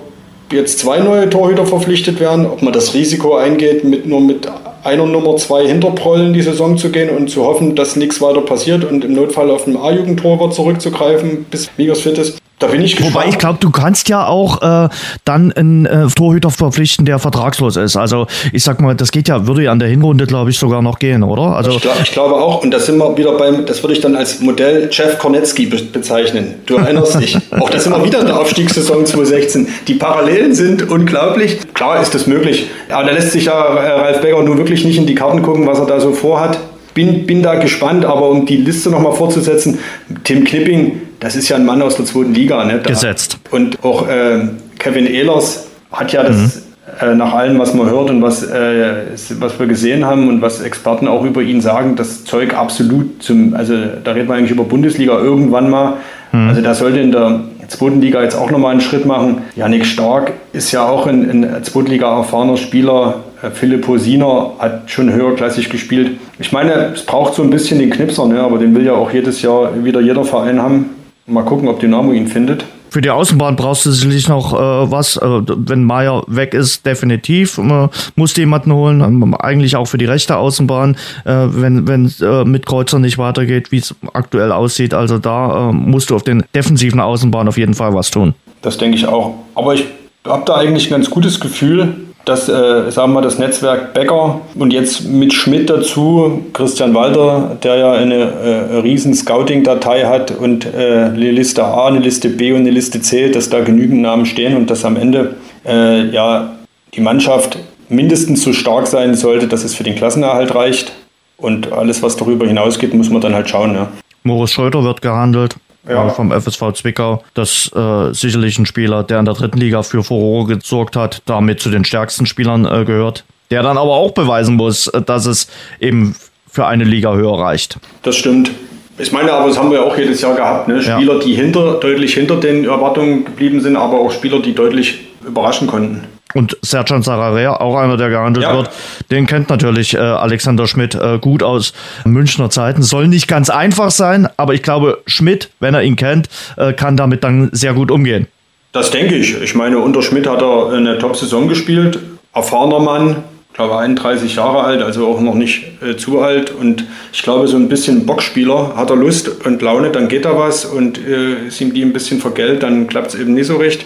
jetzt zwei neue Torhüter verpflichtet werden, ob man das Risiko eingeht, mit, nur mit einer Nummer zwei Hinterprollen die Saison zu gehen und zu hoffen, dass nichts weiter passiert und im Notfall auf einen A-Jugendtorwart zurückzugreifen, bis Wiegers fit ist. Da bin ich gespannt. Wobei ich glaube, du kannst ja auch äh, dann einen äh, Torhüter verpflichten, der vertragslos ist. Also ich sag mal, das geht ja, würde ja an der Hinrunde, glaube ich, sogar noch gehen, oder? Also ich, glaub, ich glaube auch, und da sind wir wieder beim, das würde ich dann als Modell Jeff Kornetzky be bezeichnen. Du erinnerst dich. auch das sind wir wieder in der Aufstiegssaison 2016. Die Parallelen sind unglaublich. Klar ist das möglich. Aber da lässt sich ja äh, Ralf Becker nur wirklich nicht in die Karten gucken, was er da so vorhat. Bin, bin da gespannt, aber um die Liste nochmal fortzusetzen, Tim Knipping das ist ja ein Mann aus der zweiten Liga. Ne? Da, Gesetzt. Und auch äh, Kevin Ehlers hat ja das, mhm. äh, nach allem, was man hört und was, äh, was wir gesehen haben und was Experten auch über ihn sagen, das Zeug absolut zum, also da reden wir eigentlich über Bundesliga irgendwann mal. Mhm. Also der sollte in der zweiten Liga jetzt auch nochmal einen Schritt machen. Janik Stark ist ja auch ein, ein Zweitliga erfahrener Spieler. Äh, Philipp Hosiner hat schon höherklassig gespielt. Ich meine, es braucht so ein bisschen den Knipser, ne? aber den will ja auch jedes Jahr wieder jeder Verein haben. Mal gucken, ob Dynamo ihn findet. Für die Außenbahn brauchst du sicherlich noch äh, was. Äh, wenn Meier weg ist, definitiv. Äh, musst du jemanden holen. Ähm, eigentlich auch für die rechte Außenbahn, äh, wenn wenn äh, mit Kreuzer nicht weitergeht, wie es aktuell aussieht. Also da äh, musst du auf den defensiven Außenbahn auf jeden Fall was tun. Das denke ich auch. Aber ich habe da eigentlich ein ganz gutes Gefühl, dass, äh, sagen wir, das Netzwerk Becker und jetzt mit Schmidt dazu, Christian Walter, der ja eine äh, riesen Scouting-Datei hat und äh, eine Liste A, eine Liste B und eine Liste C, dass da genügend Namen stehen und dass am Ende äh, ja die Mannschaft mindestens so stark sein sollte, dass es für den Klassenerhalt reicht. Und alles, was darüber hinausgeht, muss man dann halt schauen. Ja. Moritz Schröter wird gehandelt ja. vom FSV Zwickau. Das äh, sicherlich ein Spieler, der in der dritten Liga für Furore gesorgt hat, damit zu den stärksten Spielern äh, gehört. Der dann aber auch beweisen muss, äh, dass es eben für eine Liga höher reicht. Das stimmt. Ich meine, aber das haben wir ja auch jedes Jahr gehabt. Ne? Spieler, ja. die hinter, deutlich hinter den Erwartungen geblieben sind, aber auch Spieler, die deutlich überraschen konnten. Und Serjan Sararea, auch einer, der gehandelt ja. wird, den kennt natürlich äh, Alexander Schmidt äh, gut aus Münchner Zeiten. Soll nicht ganz einfach sein, aber ich glaube, Schmidt, wenn er ihn kennt, äh, kann damit dann sehr gut umgehen. Das denke ich. Ich meine, unter Schmidt hat er eine Top-Saison gespielt. Erfahrener Mann, ich glaube 31 Jahre alt, also auch noch nicht äh, zu alt. Und ich glaube, so ein bisschen Boxspieler, hat er Lust und Laune, dann geht da was und äh, ist ihm die ein bisschen vergällt, dann klappt es eben nicht so recht.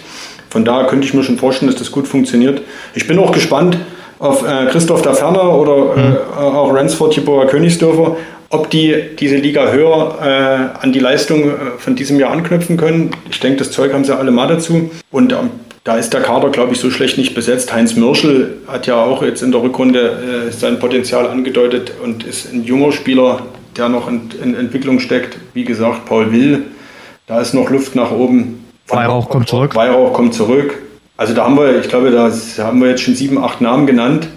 Von daher könnte ich mir schon vorstellen, dass das gut funktioniert. Ich bin auch gespannt auf äh, Christoph da Ferner oder äh, mhm. auch Ransford, Jeboa Königsdörfer, ob die diese Liga höher äh, an die Leistung äh, von diesem Jahr anknüpfen können. Ich denke, das Zeug haben sie alle mal dazu. Und ähm, da ist der Kader, glaube ich, so schlecht nicht besetzt. Heinz Mirschel hat ja auch jetzt in der Rückrunde äh, sein Potenzial angedeutet und ist ein junger Spieler, der noch in, in Entwicklung steckt. Wie gesagt, Paul Will, da ist noch Luft nach oben. Weihrauch kommt zurück. Weihrauch kommt zurück. Also da haben wir, ich glaube, da haben wir jetzt schon sieben, acht Namen genannt.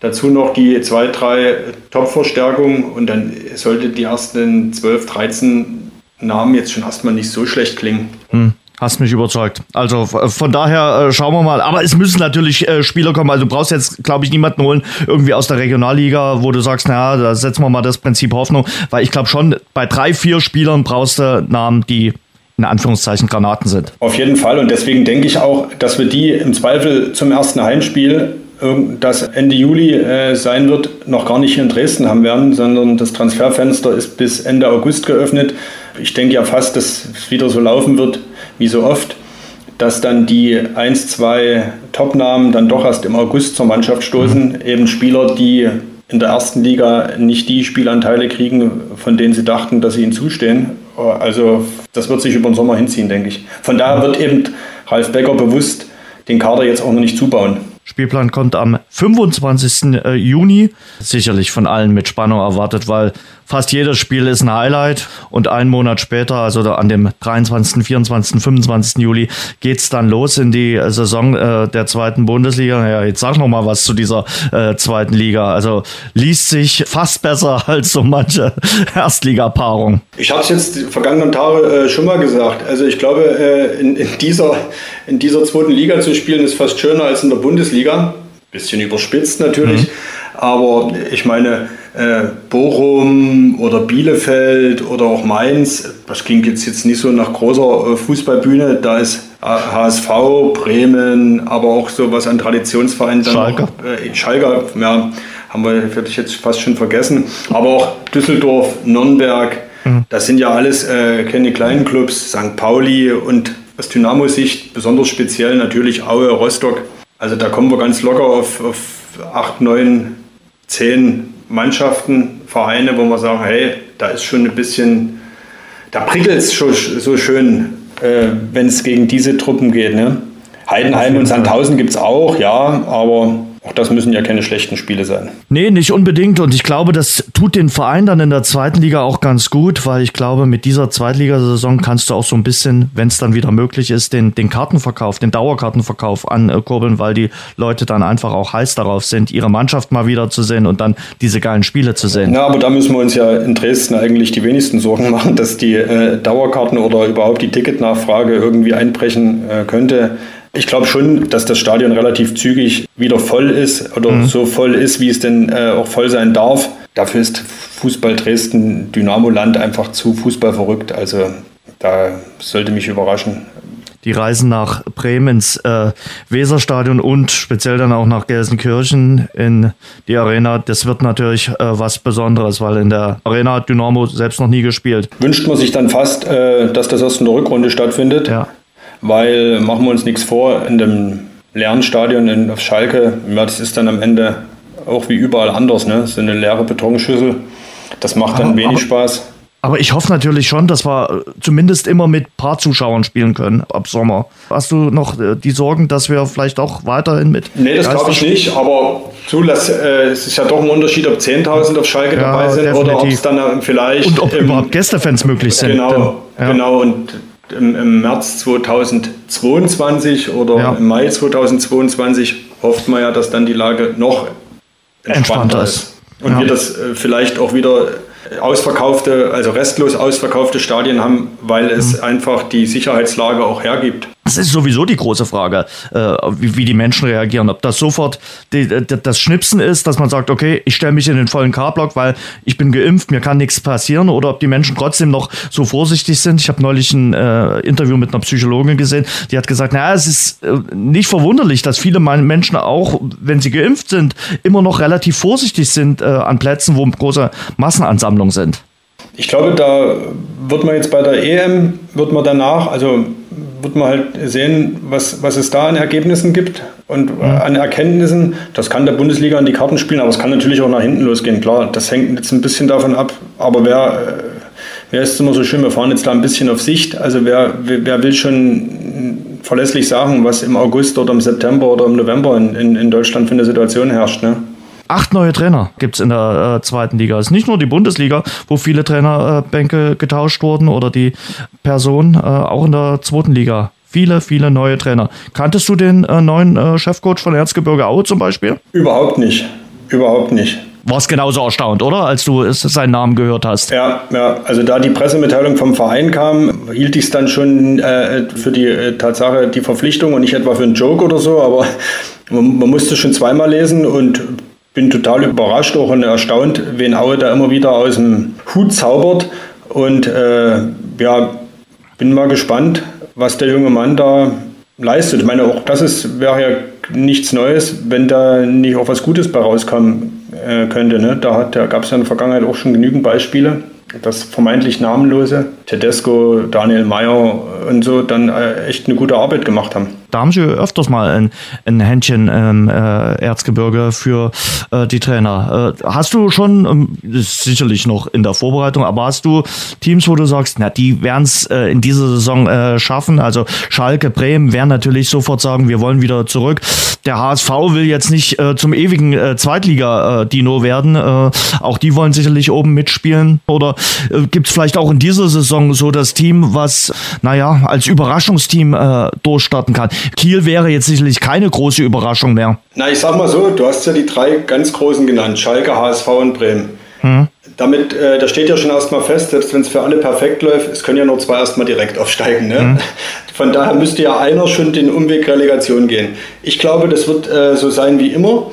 Dazu noch die zwei, drei Top-Verstärkungen und dann sollte die ersten 12, 13 Namen jetzt schon erstmal nicht so schlecht klingen. Hm. Hast mich überzeugt. Also von daher äh, schauen wir mal. Aber es müssen natürlich äh, Spieler kommen. Also du brauchst jetzt, glaube ich, niemanden holen irgendwie aus der Regionalliga, wo du sagst, naja, da setzen wir mal das Prinzip Hoffnung. Weil ich glaube schon, bei drei, vier Spielern brauchst du Namen, die in Anführungszeichen Granaten sind. Auf jeden Fall und deswegen denke ich auch, dass wir die im Zweifel zum ersten Heimspiel, das Ende Juli äh, sein wird, noch gar nicht hier in Dresden haben werden, sondern das Transferfenster ist bis Ende August geöffnet. Ich denke ja fast, dass es wieder so laufen wird wie so oft, dass dann die ein, zwei Topnamen dann doch erst im August zur Mannschaft stoßen. Mhm. Eben Spieler, die in der ersten Liga nicht die Spielanteile kriegen, von denen sie dachten, dass sie ihnen zustehen. Also das wird sich über den Sommer hinziehen, denke ich. Von daher wird eben Ralf Becker bewusst den Kader jetzt auch noch nicht zubauen. Spielplan kommt am 25. Äh, Juni. Sicherlich von allen mit Spannung erwartet, weil fast jedes Spiel ist ein Highlight und einen Monat später, also an dem 23., 24., 25. Juli, geht's dann los in die Saison äh, der zweiten Bundesliga. Ja, jetzt sag noch mal was zu dieser äh, zweiten Liga. Also liest sich fast besser als so manche Erstligapaarung. Ich habe es jetzt die vergangenen Tage äh, schon mal gesagt. Also ich glaube, äh, in, in, dieser, in dieser zweiten Liga zu spielen ist fast schöner als in der Bundesliga. Bisschen überspitzt natürlich. Mhm. Aber ich meine, äh, Bochum oder Bielefeld oder auch Mainz, das klingt jetzt, jetzt nicht so nach großer äh, Fußballbühne, da ist HSV, Bremen, aber auch so was an Traditionsvereinen. Schalke. Äh, Schalke, ja, haben wir hätte ich jetzt fast schon vergessen. Aber auch Düsseldorf, Nürnberg, mhm. das sind ja alles äh, keine kleinen Clubs, St. Pauli und aus Dynamo-Sicht besonders speziell natürlich Aue, Rostock. Also da kommen wir ganz locker auf, auf 8, 9, 10 Mannschaften, Vereine, wo wir sagen, hey, da ist schon ein bisschen, da prickelt es schon so schön, äh, wenn es gegen diese Truppen geht. Ne? Heidenheim und Sandhausen gibt es auch, ja, aber auch das müssen ja keine schlechten Spiele sein. Nee, nicht unbedingt. Und ich glaube, das tut den Verein dann in der zweiten Liga auch ganz gut, weil ich glaube, mit dieser Zweitligasaison kannst du auch so ein bisschen, wenn es dann wieder möglich ist, den, den Kartenverkauf, den Dauerkartenverkauf ankurbeln, weil die Leute dann einfach auch heiß darauf sind, ihre Mannschaft mal wieder zu sehen und dann diese geilen Spiele zu sehen. Ja, aber da müssen wir uns ja in Dresden eigentlich die wenigsten Sorgen machen, dass die äh, Dauerkarten oder überhaupt die Ticketnachfrage irgendwie einbrechen äh, könnte. Ich glaube schon, dass das Stadion relativ zügig wieder voll ist oder mhm. so voll ist, wie es denn äh, auch voll sein darf. Dafür ist Fußball Dresden, Dynamo-Land einfach zu Fußball verrückt. Also da sollte mich überraschen. Die Reisen nach Bremen ins äh, Weserstadion und speziell dann auch nach Gelsenkirchen in die Arena, das wird natürlich äh, was Besonderes, weil in der Arena hat Dynamo selbst noch nie gespielt. Wünscht man sich dann fast, äh, dass das erst in der Rückrunde stattfindet. Ja weil machen wir uns nichts vor, in dem leeren Stadion in, auf Schalke, ja, das ist dann am Ende auch wie überall anders, ne? So eine leere Betonschüssel. Das macht dann aber, wenig aber, Spaß. Aber ich hoffe natürlich schon, dass wir zumindest immer mit paar Zuschauern spielen können ab Sommer. Hast du noch äh, die Sorgen, dass wir vielleicht auch weiterhin mit. Nee, das glaube ich nicht, aber zulass, äh, es ist ja doch ein Unterschied, ob 10.000 auf Schalke ja, dabei sind definitiv. oder ob es dann äh, vielleicht. Und ob im, überhaupt Gästefans möglich sind. Genau, genau. Und im, im, März 2022 oder ja. im Mai 2022 hofft man ja, dass dann die Lage noch entspannter, entspannter ist. Und wir das äh, vielleicht auch wieder ausverkaufte, also restlos ausverkaufte Stadien haben, weil es mhm. einfach die Sicherheitslage auch hergibt. Das ist sowieso die große Frage, äh, wie, die Menschen reagieren. Ob das sofort das Schnipsen ist, dass man sagt, okay, ich stelle mich in den vollen K-Block, weil ich bin geimpft, mir kann nichts passieren, oder ob die Menschen trotzdem noch so vorsichtig sind. Ich habe neulich ein äh, Interview mit einer Psychologin gesehen, die hat gesagt, naja, es ist äh, nicht verwunderlich, dass viele Menschen auch, wenn sie geimpft sind, immer noch relativ vorsichtig sind an Plätzen, wo große Massenansammlungen sind. Ich glaube, da wird man jetzt bei der EM, wird man danach, also wird man halt sehen, was, was es da an Ergebnissen gibt und mhm. an Erkenntnissen. Das kann der Bundesliga an die Karten spielen, aber es kann natürlich auch nach hinten losgehen. Klar, das hängt jetzt ein bisschen davon ab. Aber wer, wer ist immer so schön, wir fahren jetzt da ein bisschen auf Sicht. Also wer, wer will schon verlässlich sagen, was im August oder im September oder im November in, in, in Deutschland für eine Situation herrscht. Ne? Acht neue Trainer gibt es in der äh, zweiten Liga. Es ist nicht nur die Bundesliga, wo viele Trainerbänke äh, getauscht wurden oder die Person, äh, auch in der zweiten Liga. Viele, viele neue Trainer. Kanntest du den äh, neuen äh, Chefcoach von Erzgebirge Aue zum Beispiel? Überhaupt nicht. Überhaupt nicht. Warst genauso erstaunt, oder? Als du seinen Namen gehört hast. Ja, ja. Also da die Pressemitteilung vom Verein kam, hielt ich es dann schon äh, für die äh, Tatsache, die Verpflichtung und nicht etwa für einen Joke oder so, aber man, man musste schon zweimal lesen und bin total überrascht auch und erstaunt, wen Aue da immer wieder aus dem Hut zaubert. Und äh, ja, bin mal gespannt, was der junge Mann da leistet. Ich meine, auch das ist, wäre ja nichts Neues, wenn da nicht auch was Gutes bei rauskommen äh, könnte. Ne? Da, da gab es ja in der Vergangenheit auch schon genügend Beispiele, dass vermeintlich namenlose Tedesco, Daniel Mayer und so dann äh, echt eine gute Arbeit gemacht haben da haben sie öfters mal ein, ein Händchen ähm, äh, Erzgebirge für äh, die Trainer. Äh, hast du schon, ähm, sicherlich noch in der Vorbereitung, aber hast du Teams, wo du sagst, na, die werden es äh, in dieser Saison äh, schaffen? Also Schalke, Bremen werden natürlich sofort sagen, wir wollen wieder zurück. Der HSV will jetzt nicht äh, zum ewigen äh, Zweitliga-Dino werden. Äh, auch die wollen sicherlich oben mitspielen. Oder äh, gibt es vielleicht auch in dieser Saison so das Team, was, naja, als Überraschungsteam äh, durchstarten kann? Kiel wäre jetzt sicherlich keine große Überraschung mehr. Na, ich sag mal so, du hast ja die drei ganz großen genannt, Schalke, HSV und Bremen. Hm. Damit, äh, da steht ja schon erstmal fest, selbst wenn es für alle perfekt läuft, es können ja nur zwei erstmal direkt aufsteigen. Ne? Hm. Von daher müsste ja einer schon den Umweg Relegation gehen. Ich glaube, das wird äh, so sein wie immer,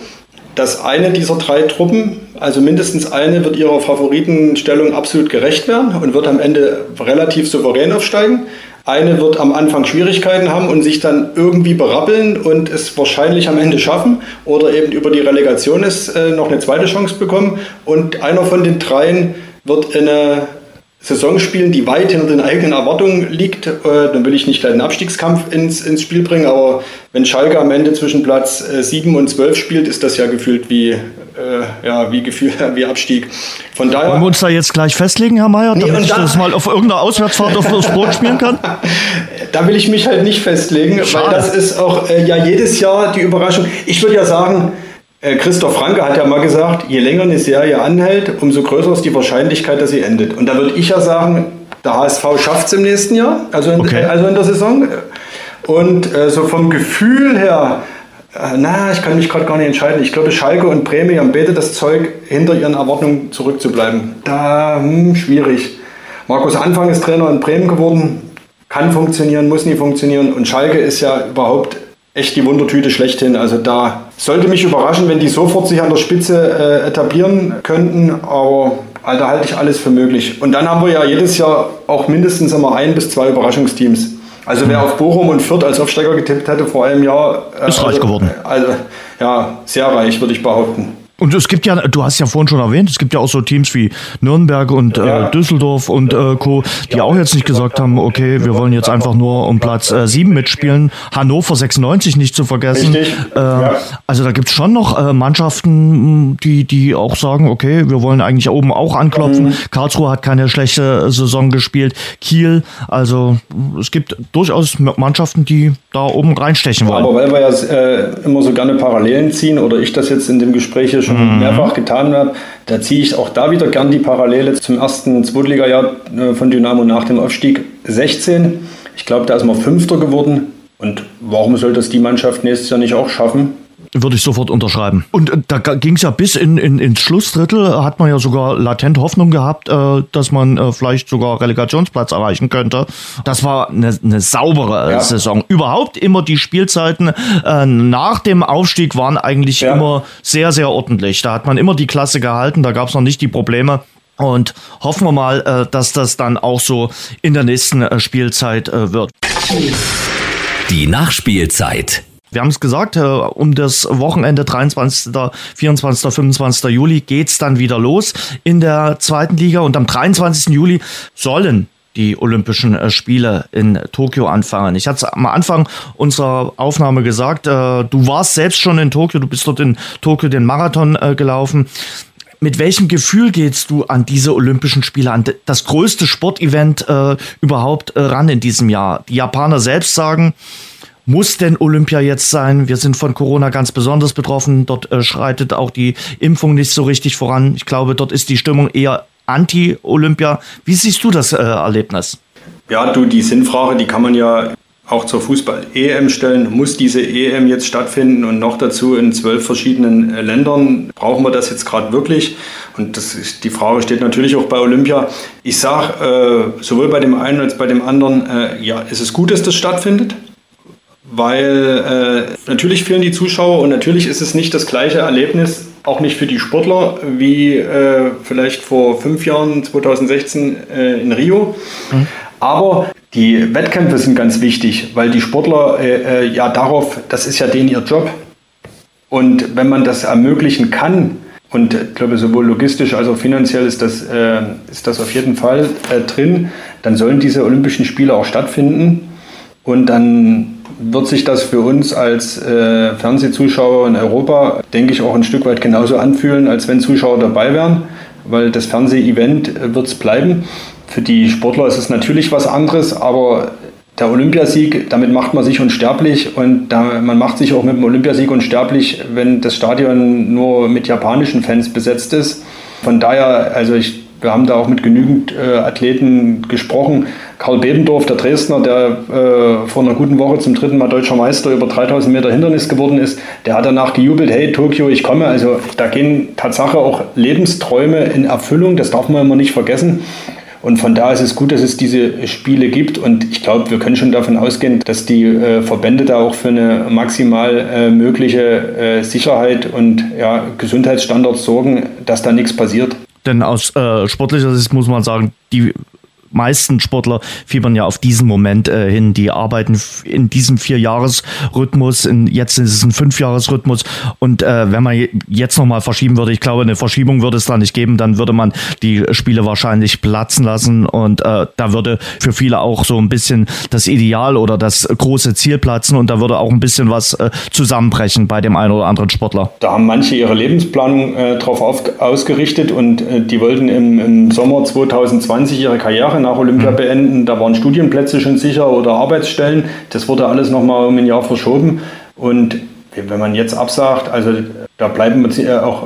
dass eine dieser drei Truppen, also mindestens eine, wird ihrer Favoritenstellung absolut gerecht werden und wird am Ende relativ souverän aufsteigen. Eine wird am Anfang Schwierigkeiten haben und sich dann irgendwie berappeln und es wahrscheinlich am Ende schaffen oder eben über die Relegation ist, äh, noch eine zweite Chance bekommen. Und einer von den dreien wird eine Saison spielen, die weit hinter den eigenen Erwartungen liegt. Äh, dann will ich nicht gleich einen Abstiegskampf ins, ins Spiel bringen, aber wenn Schalke am Ende zwischen Platz äh, 7 und 12 spielt, ist das ja gefühlt wie, äh, ja, wie Gefühl, wie Abstieg. Von daher, Wollen wir uns da jetzt gleich festlegen, Herr Mayer, damit nee, ich da, das mal auf irgendeiner Auswärtsfahrt auf das Brot spielen kann? Da will ich mich halt nicht festlegen, Schade. weil das ist auch äh, ja jedes Jahr die Überraschung. Ich würde ja sagen, äh, Christoph Franke hat ja mal gesagt, je länger eine Serie anhält, umso größer ist die Wahrscheinlichkeit, dass sie endet. Und da würde ich ja sagen, der HSV schafft es im nächsten Jahr, also in, okay. also in der Saison. Und äh, so vom Gefühl her, na, ich kann mich gerade gar nicht entscheiden. Ich glaube, Schalke und Bremen haben beide das Zeug, hinter ihren Erwartungen zurückzubleiben. Da, hm, schwierig. Markus Anfang ist Trainer in Bremen geworden, kann funktionieren, muss nie funktionieren. Und Schalke ist ja überhaupt echt die Wundertüte schlechthin. Also da sollte mich überraschen, wenn die sofort sich an der Spitze äh, etablieren könnten. Aber da halte ich alles für möglich. Und dann haben wir ja jedes Jahr auch mindestens immer ein bis zwei Überraschungsteams. Also wer auf Bochum und Fürth als Aufsteiger getippt hätte vor einem Jahr. Äh, ist reich geworden. Also ja, sehr reich, würde ich behaupten. Und es gibt ja, du hast ja vorhin schon erwähnt, es gibt ja auch so Teams wie Nürnberg und äh, Düsseldorf und äh, Co., die auch jetzt nicht gesagt haben, okay, wir wollen jetzt einfach nur um Platz äh, 7 mitspielen. Hannover 96 nicht zu vergessen. Richtig. Äh, ja. Also da gibt's schon noch äh, Mannschaften, die, die auch sagen, okay, wir wollen eigentlich oben auch anklopfen. Mhm. Karlsruhe hat keine schlechte Saison gespielt. Kiel, also es gibt durchaus Mannschaften, die da oben reinstechen wollen. Aber weil wir ja äh, immer so gerne Parallelen ziehen oder ich das jetzt in dem Gespräch hier schon mhm. mehrfach getan habe, da ziehe ich auch da wieder gern die Parallele zum ersten Zweitliga-Jahr äh, von Dynamo nach dem Aufstieg 16. Ich glaube, da ist man Fünfter geworden. Und warum soll das die Mannschaft nächstes Jahr nicht auch schaffen? Würde ich sofort unterschreiben. Und äh, da ging es ja bis in, in, ins Schlussdrittel, hat man ja sogar latent Hoffnung gehabt, äh, dass man äh, vielleicht sogar Relegationsplatz erreichen könnte. Das war eine, eine saubere ja. Saison. Überhaupt immer die Spielzeiten äh, nach dem Aufstieg waren eigentlich ja. immer sehr, sehr ordentlich. Da hat man immer die Klasse gehalten, da gab es noch nicht die Probleme. Und hoffen wir mal, äh, dass das dann auch so in der nächsten äh, Spielzeit wird. Die Nachspielzeit. Wir haben es gesagt, äh, um das Wochenende 23., 24., 25. Juli geht's dann wieder los in der zweiten Liga und am 23. Juli sollen die Olympischen äh, Spiele in Tokio anfangen. Ich hatte es am Anfang unserer Aufnahme gesagt, äh, du warst selbst schon in Tokio, du bist dort in Tokio den Marathon gelaufen. Mit welchem Gefühl gehst du an diese Olympischen Spiele, an das größte Sportevent überhaupt ran in diesem Jahr? Die Japaner selbst sagen, muss denn Olympia jetzt sein? Wir sind von Corona ganz besonders betroffen. Dort äh, schreitet auch die Impfung nicht so richtig voran. Ich glaube, dort ist die Stimmung eher anti-Olympia. Wie siehst du das äh, Erlebnis? Ja, du, die Sinnfrage, die kann man ja auch zur Fußball-EM stellen. Muss diese EM jetzt stattfinden und noch dazu in zwölf verschiedenen äh, Ländern? Brauchen wir das jetzt gerade wirklich? Und das ist, die Frage steht natürlich auch bei Olympia. Ich sage äh, sowohl bei dem einen als bei dem anderen, äh, ja, ist es gut, dass das stattfindet? Weil äh, natürlich fehlen die Zuschauer und natürlich ist es nicht das gleiche Erlebnis, auch nicht für die Sportler, wie äh, vielleicht vor fünf Jahren, 2016 äh, in Rio. Mhm. Aber die Wettkämpfe sind ganz wichtig, weil die Sportler äh, äh, ja darauf, das ist ja denen ihr Job. Und wenn man das ermöglichen kann, und ich glaube, sowohl logistisch als auch finanziell ist das, äh, ist das auf jeden Fall drin, dann sollen diese Olympischen Spiele auch stattfinden. Und dann wird sich das für uns als äh, Fernsehzuschauer in Europa, denke ich, auch ein Stück weit genauso anfühlen, als wenn Zuschauer dabei wären, weil das Fernseh-Event äh, wird es bleiben. Für die Sportler ist es natürlich was anderes, aber der Olympiasieg, damit macht man sich unsterblich und da, man macht sich auch mit dem Olympiasieg unsterblich, wenn das Stadion nur mit japanischen Fans besetzt ist. Von daher, also ich wir haben da auch mit genügend äh, Athleten gesprochen. Karl Bebendorf, der Dresdner, der äh, vor einer guten Woche zum dritten Mal deutscher Meister über 3000 Meter Hindernis geworden ist, der hat danach gejubelt, hey Tokio, ich komme. Also da gehen Tatsache auch Lebensträume in Erfüllung, das darf man immer nicht vergessen. Und von da ist es gut, dass es diese Spiele gibt. Und ich glaube, wir können schon davon ausgehen, dass die äh, Verbände da auch für eine maximal äh, mögliche äh, Sicherheit und ja, Gesundheitsstandards sorgen, dass da nichts passiert. Denn aus äh, sportlicher Sicht muss man sagen, die meisten Sportler fiebern ja auf diesen Moment äh, hin. Die arbeiten in diesem Vierjahresrhythmus, in, jetzt ist es ein Fünfjahresrhythmus. Und äh, wenn man jetzt nochmal verschieben würde, ich glaube, eine Verschiebung würde es da nicht geben, dann würde man die Spiele wahrscheinlich platzen lassen. Und äh, da würde für viele auch so ein bisschen das Ideal oder das große Ziel platzen und da würde auch ein bisschen was äh, zusammenbrechen bei dem einen oder anderen Sportler. Da haben manche ihre Lebensplanung äh, drauf auf, ausgerichtet und äh, die wollten im, im Sommer 2020 ihre Karriere nach Olympia mhm. beenden. Da waren Studienplätze schon sicher oder Arbeitsstellen. Das wurde alles nochmal um ein Jahr verschoben. Und wenn man jetzt absagt, also da bleiben auch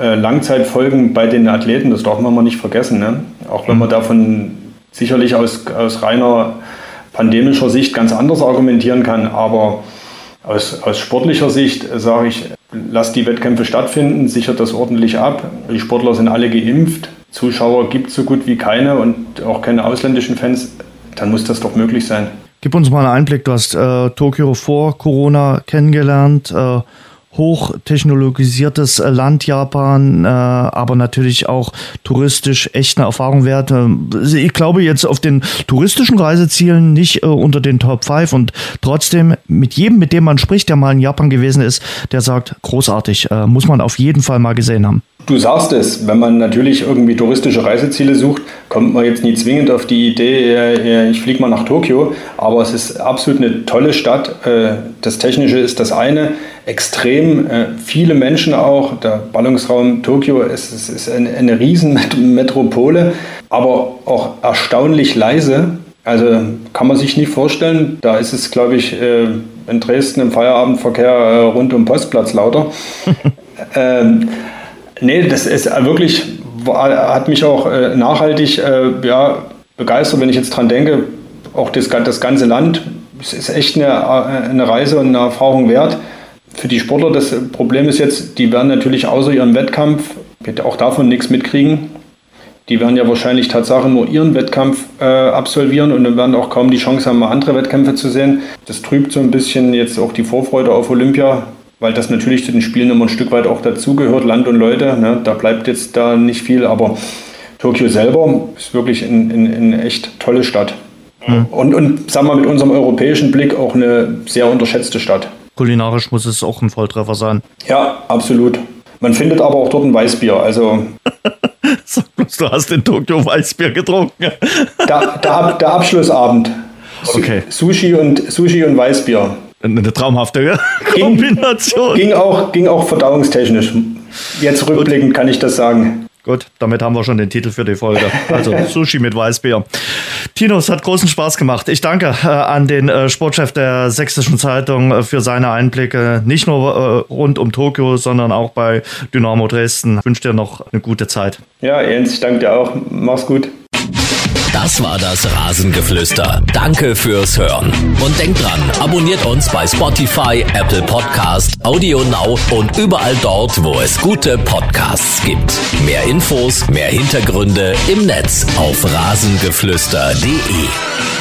äh, Langzeitfolgen bei den Athleten, das darf man mal nicht vergessen. Ne? Auch wenn man mhm. davon sicherlich aus, aus reiner pandemischer Sicht ganz anders argumentieren kann, aber aus, aus sportlicher Sicht sage ich, lasst die Wettkämpfe stattfinden, sichert das ordentlich ab. Die Sportler sind alle geimpft. Zuschauer gibt es so gut wie keine und auch keine ausländischen Fans, dann muss das doch möglich sein. Gib uns mal einen Einblick. Du hast äh, Tokio vor Corona kennengelernt. Äh, hochtechnologisiertes Land Japan, äh, aber natürlich auch touristisch echt eine Erfahrung wert. Ich glaube jetzt auf den touristischen Reisezielen nicht äh, unter den Top 5 und trotzdem mit jedem, mit dem man spricht, der mal in Japan gewesen ist, der sagt, großartig, äh, muss man auf jeden Fall mal gesehen haben. Du sagst es, wenn man natürlich irgendwie touristische Reiseziele sucht, kommt man jetzt nie zwingend auf die Idee, äh, ich fliege mal nach Tokio, aber es ist absolut eine tolle Stadt. Äh, das Technische ist das eine, extrem äh, viele Menschen auch. Der Ballungsraum Tokio ist, ist, ist eine, eine Riesenmetropole, aber auch erstaunlich leise. Also kann man sich nicht vorstellen. Da ist es, glaube ich, in Dresden im Feierabendverkehr rund um Postplatz lauter. ähm, Nee, das ist wirklich, hat mich auch äh, nachhaltig äh, ja, begeistert, wenn ich jetzt dran denke, auch das, das ganze Land. Es ist echt eine, äh, eine Reise und eine Erfahrung wert. Für die Sportler, das Problem ist jetzt, die werden natürlich außer ihrem Wettkampf auch davon nichts mitkriegen. Die werden ja wahrscheinlich Tatsache nur ihren Wettkampf äh, absolvieren und dann werden auch kaum die Chance haben, mal andere Wettkämpfe zu sehen. Das trübt so ein bisschen jetzt auch die Vorfreude auf Olympia weil das natürlich zu den Spielen immer ein Stück weit auch dazugehört, Land und Leute. Ne? Da bleibt jetzt da nicht viel, aber Tokio selber ist wirklich eine in, in echt tolle Stadt. Mhm. Und, und sagen wir mit unserem europäischen Blick auch eine sehr unterschätzte Stadt. Kulinarisch muss es auch ein Volltreffer sein. Ja, absolut. Man findet aber auch dort ein Weißbier. Also Sag bloß, du hast in Tokio Weißbier getrunken. der, der, der Abschlussabend. Okay. Sushi und, Sushi und Weißbier eine traumhafte Kombination. Ging, ging, auch, ging auch verdauungstechnisch. Jetzt rückblickend kann ich das sagen. Gut, damit haben wir schon den Titel für die Folge. Also Sushi mit Weißbier. Tino, es hat großen Spaß gemacht. Ich danke äh, an den äh, Sportchef der Sächsischen Zeitung äh, für seine Einblicke, nicht nur äh, rund um Tokio, sondern auch bei Dynamo Dresden. Ich wünsche dir noch eine gute Zeit. Ja, Jens, ich danke dir auch. Mach's gut. Das war das Rasengeflüster. Danke fürs Hören. Und denkt dran, abonniert uns bei Spotify, Apple Podcast, Audio Now und überall dort, wo es gute Podcasts gibt. Mehr Infos, mehr Hintergründe im Netz auf rasengeflüster.de.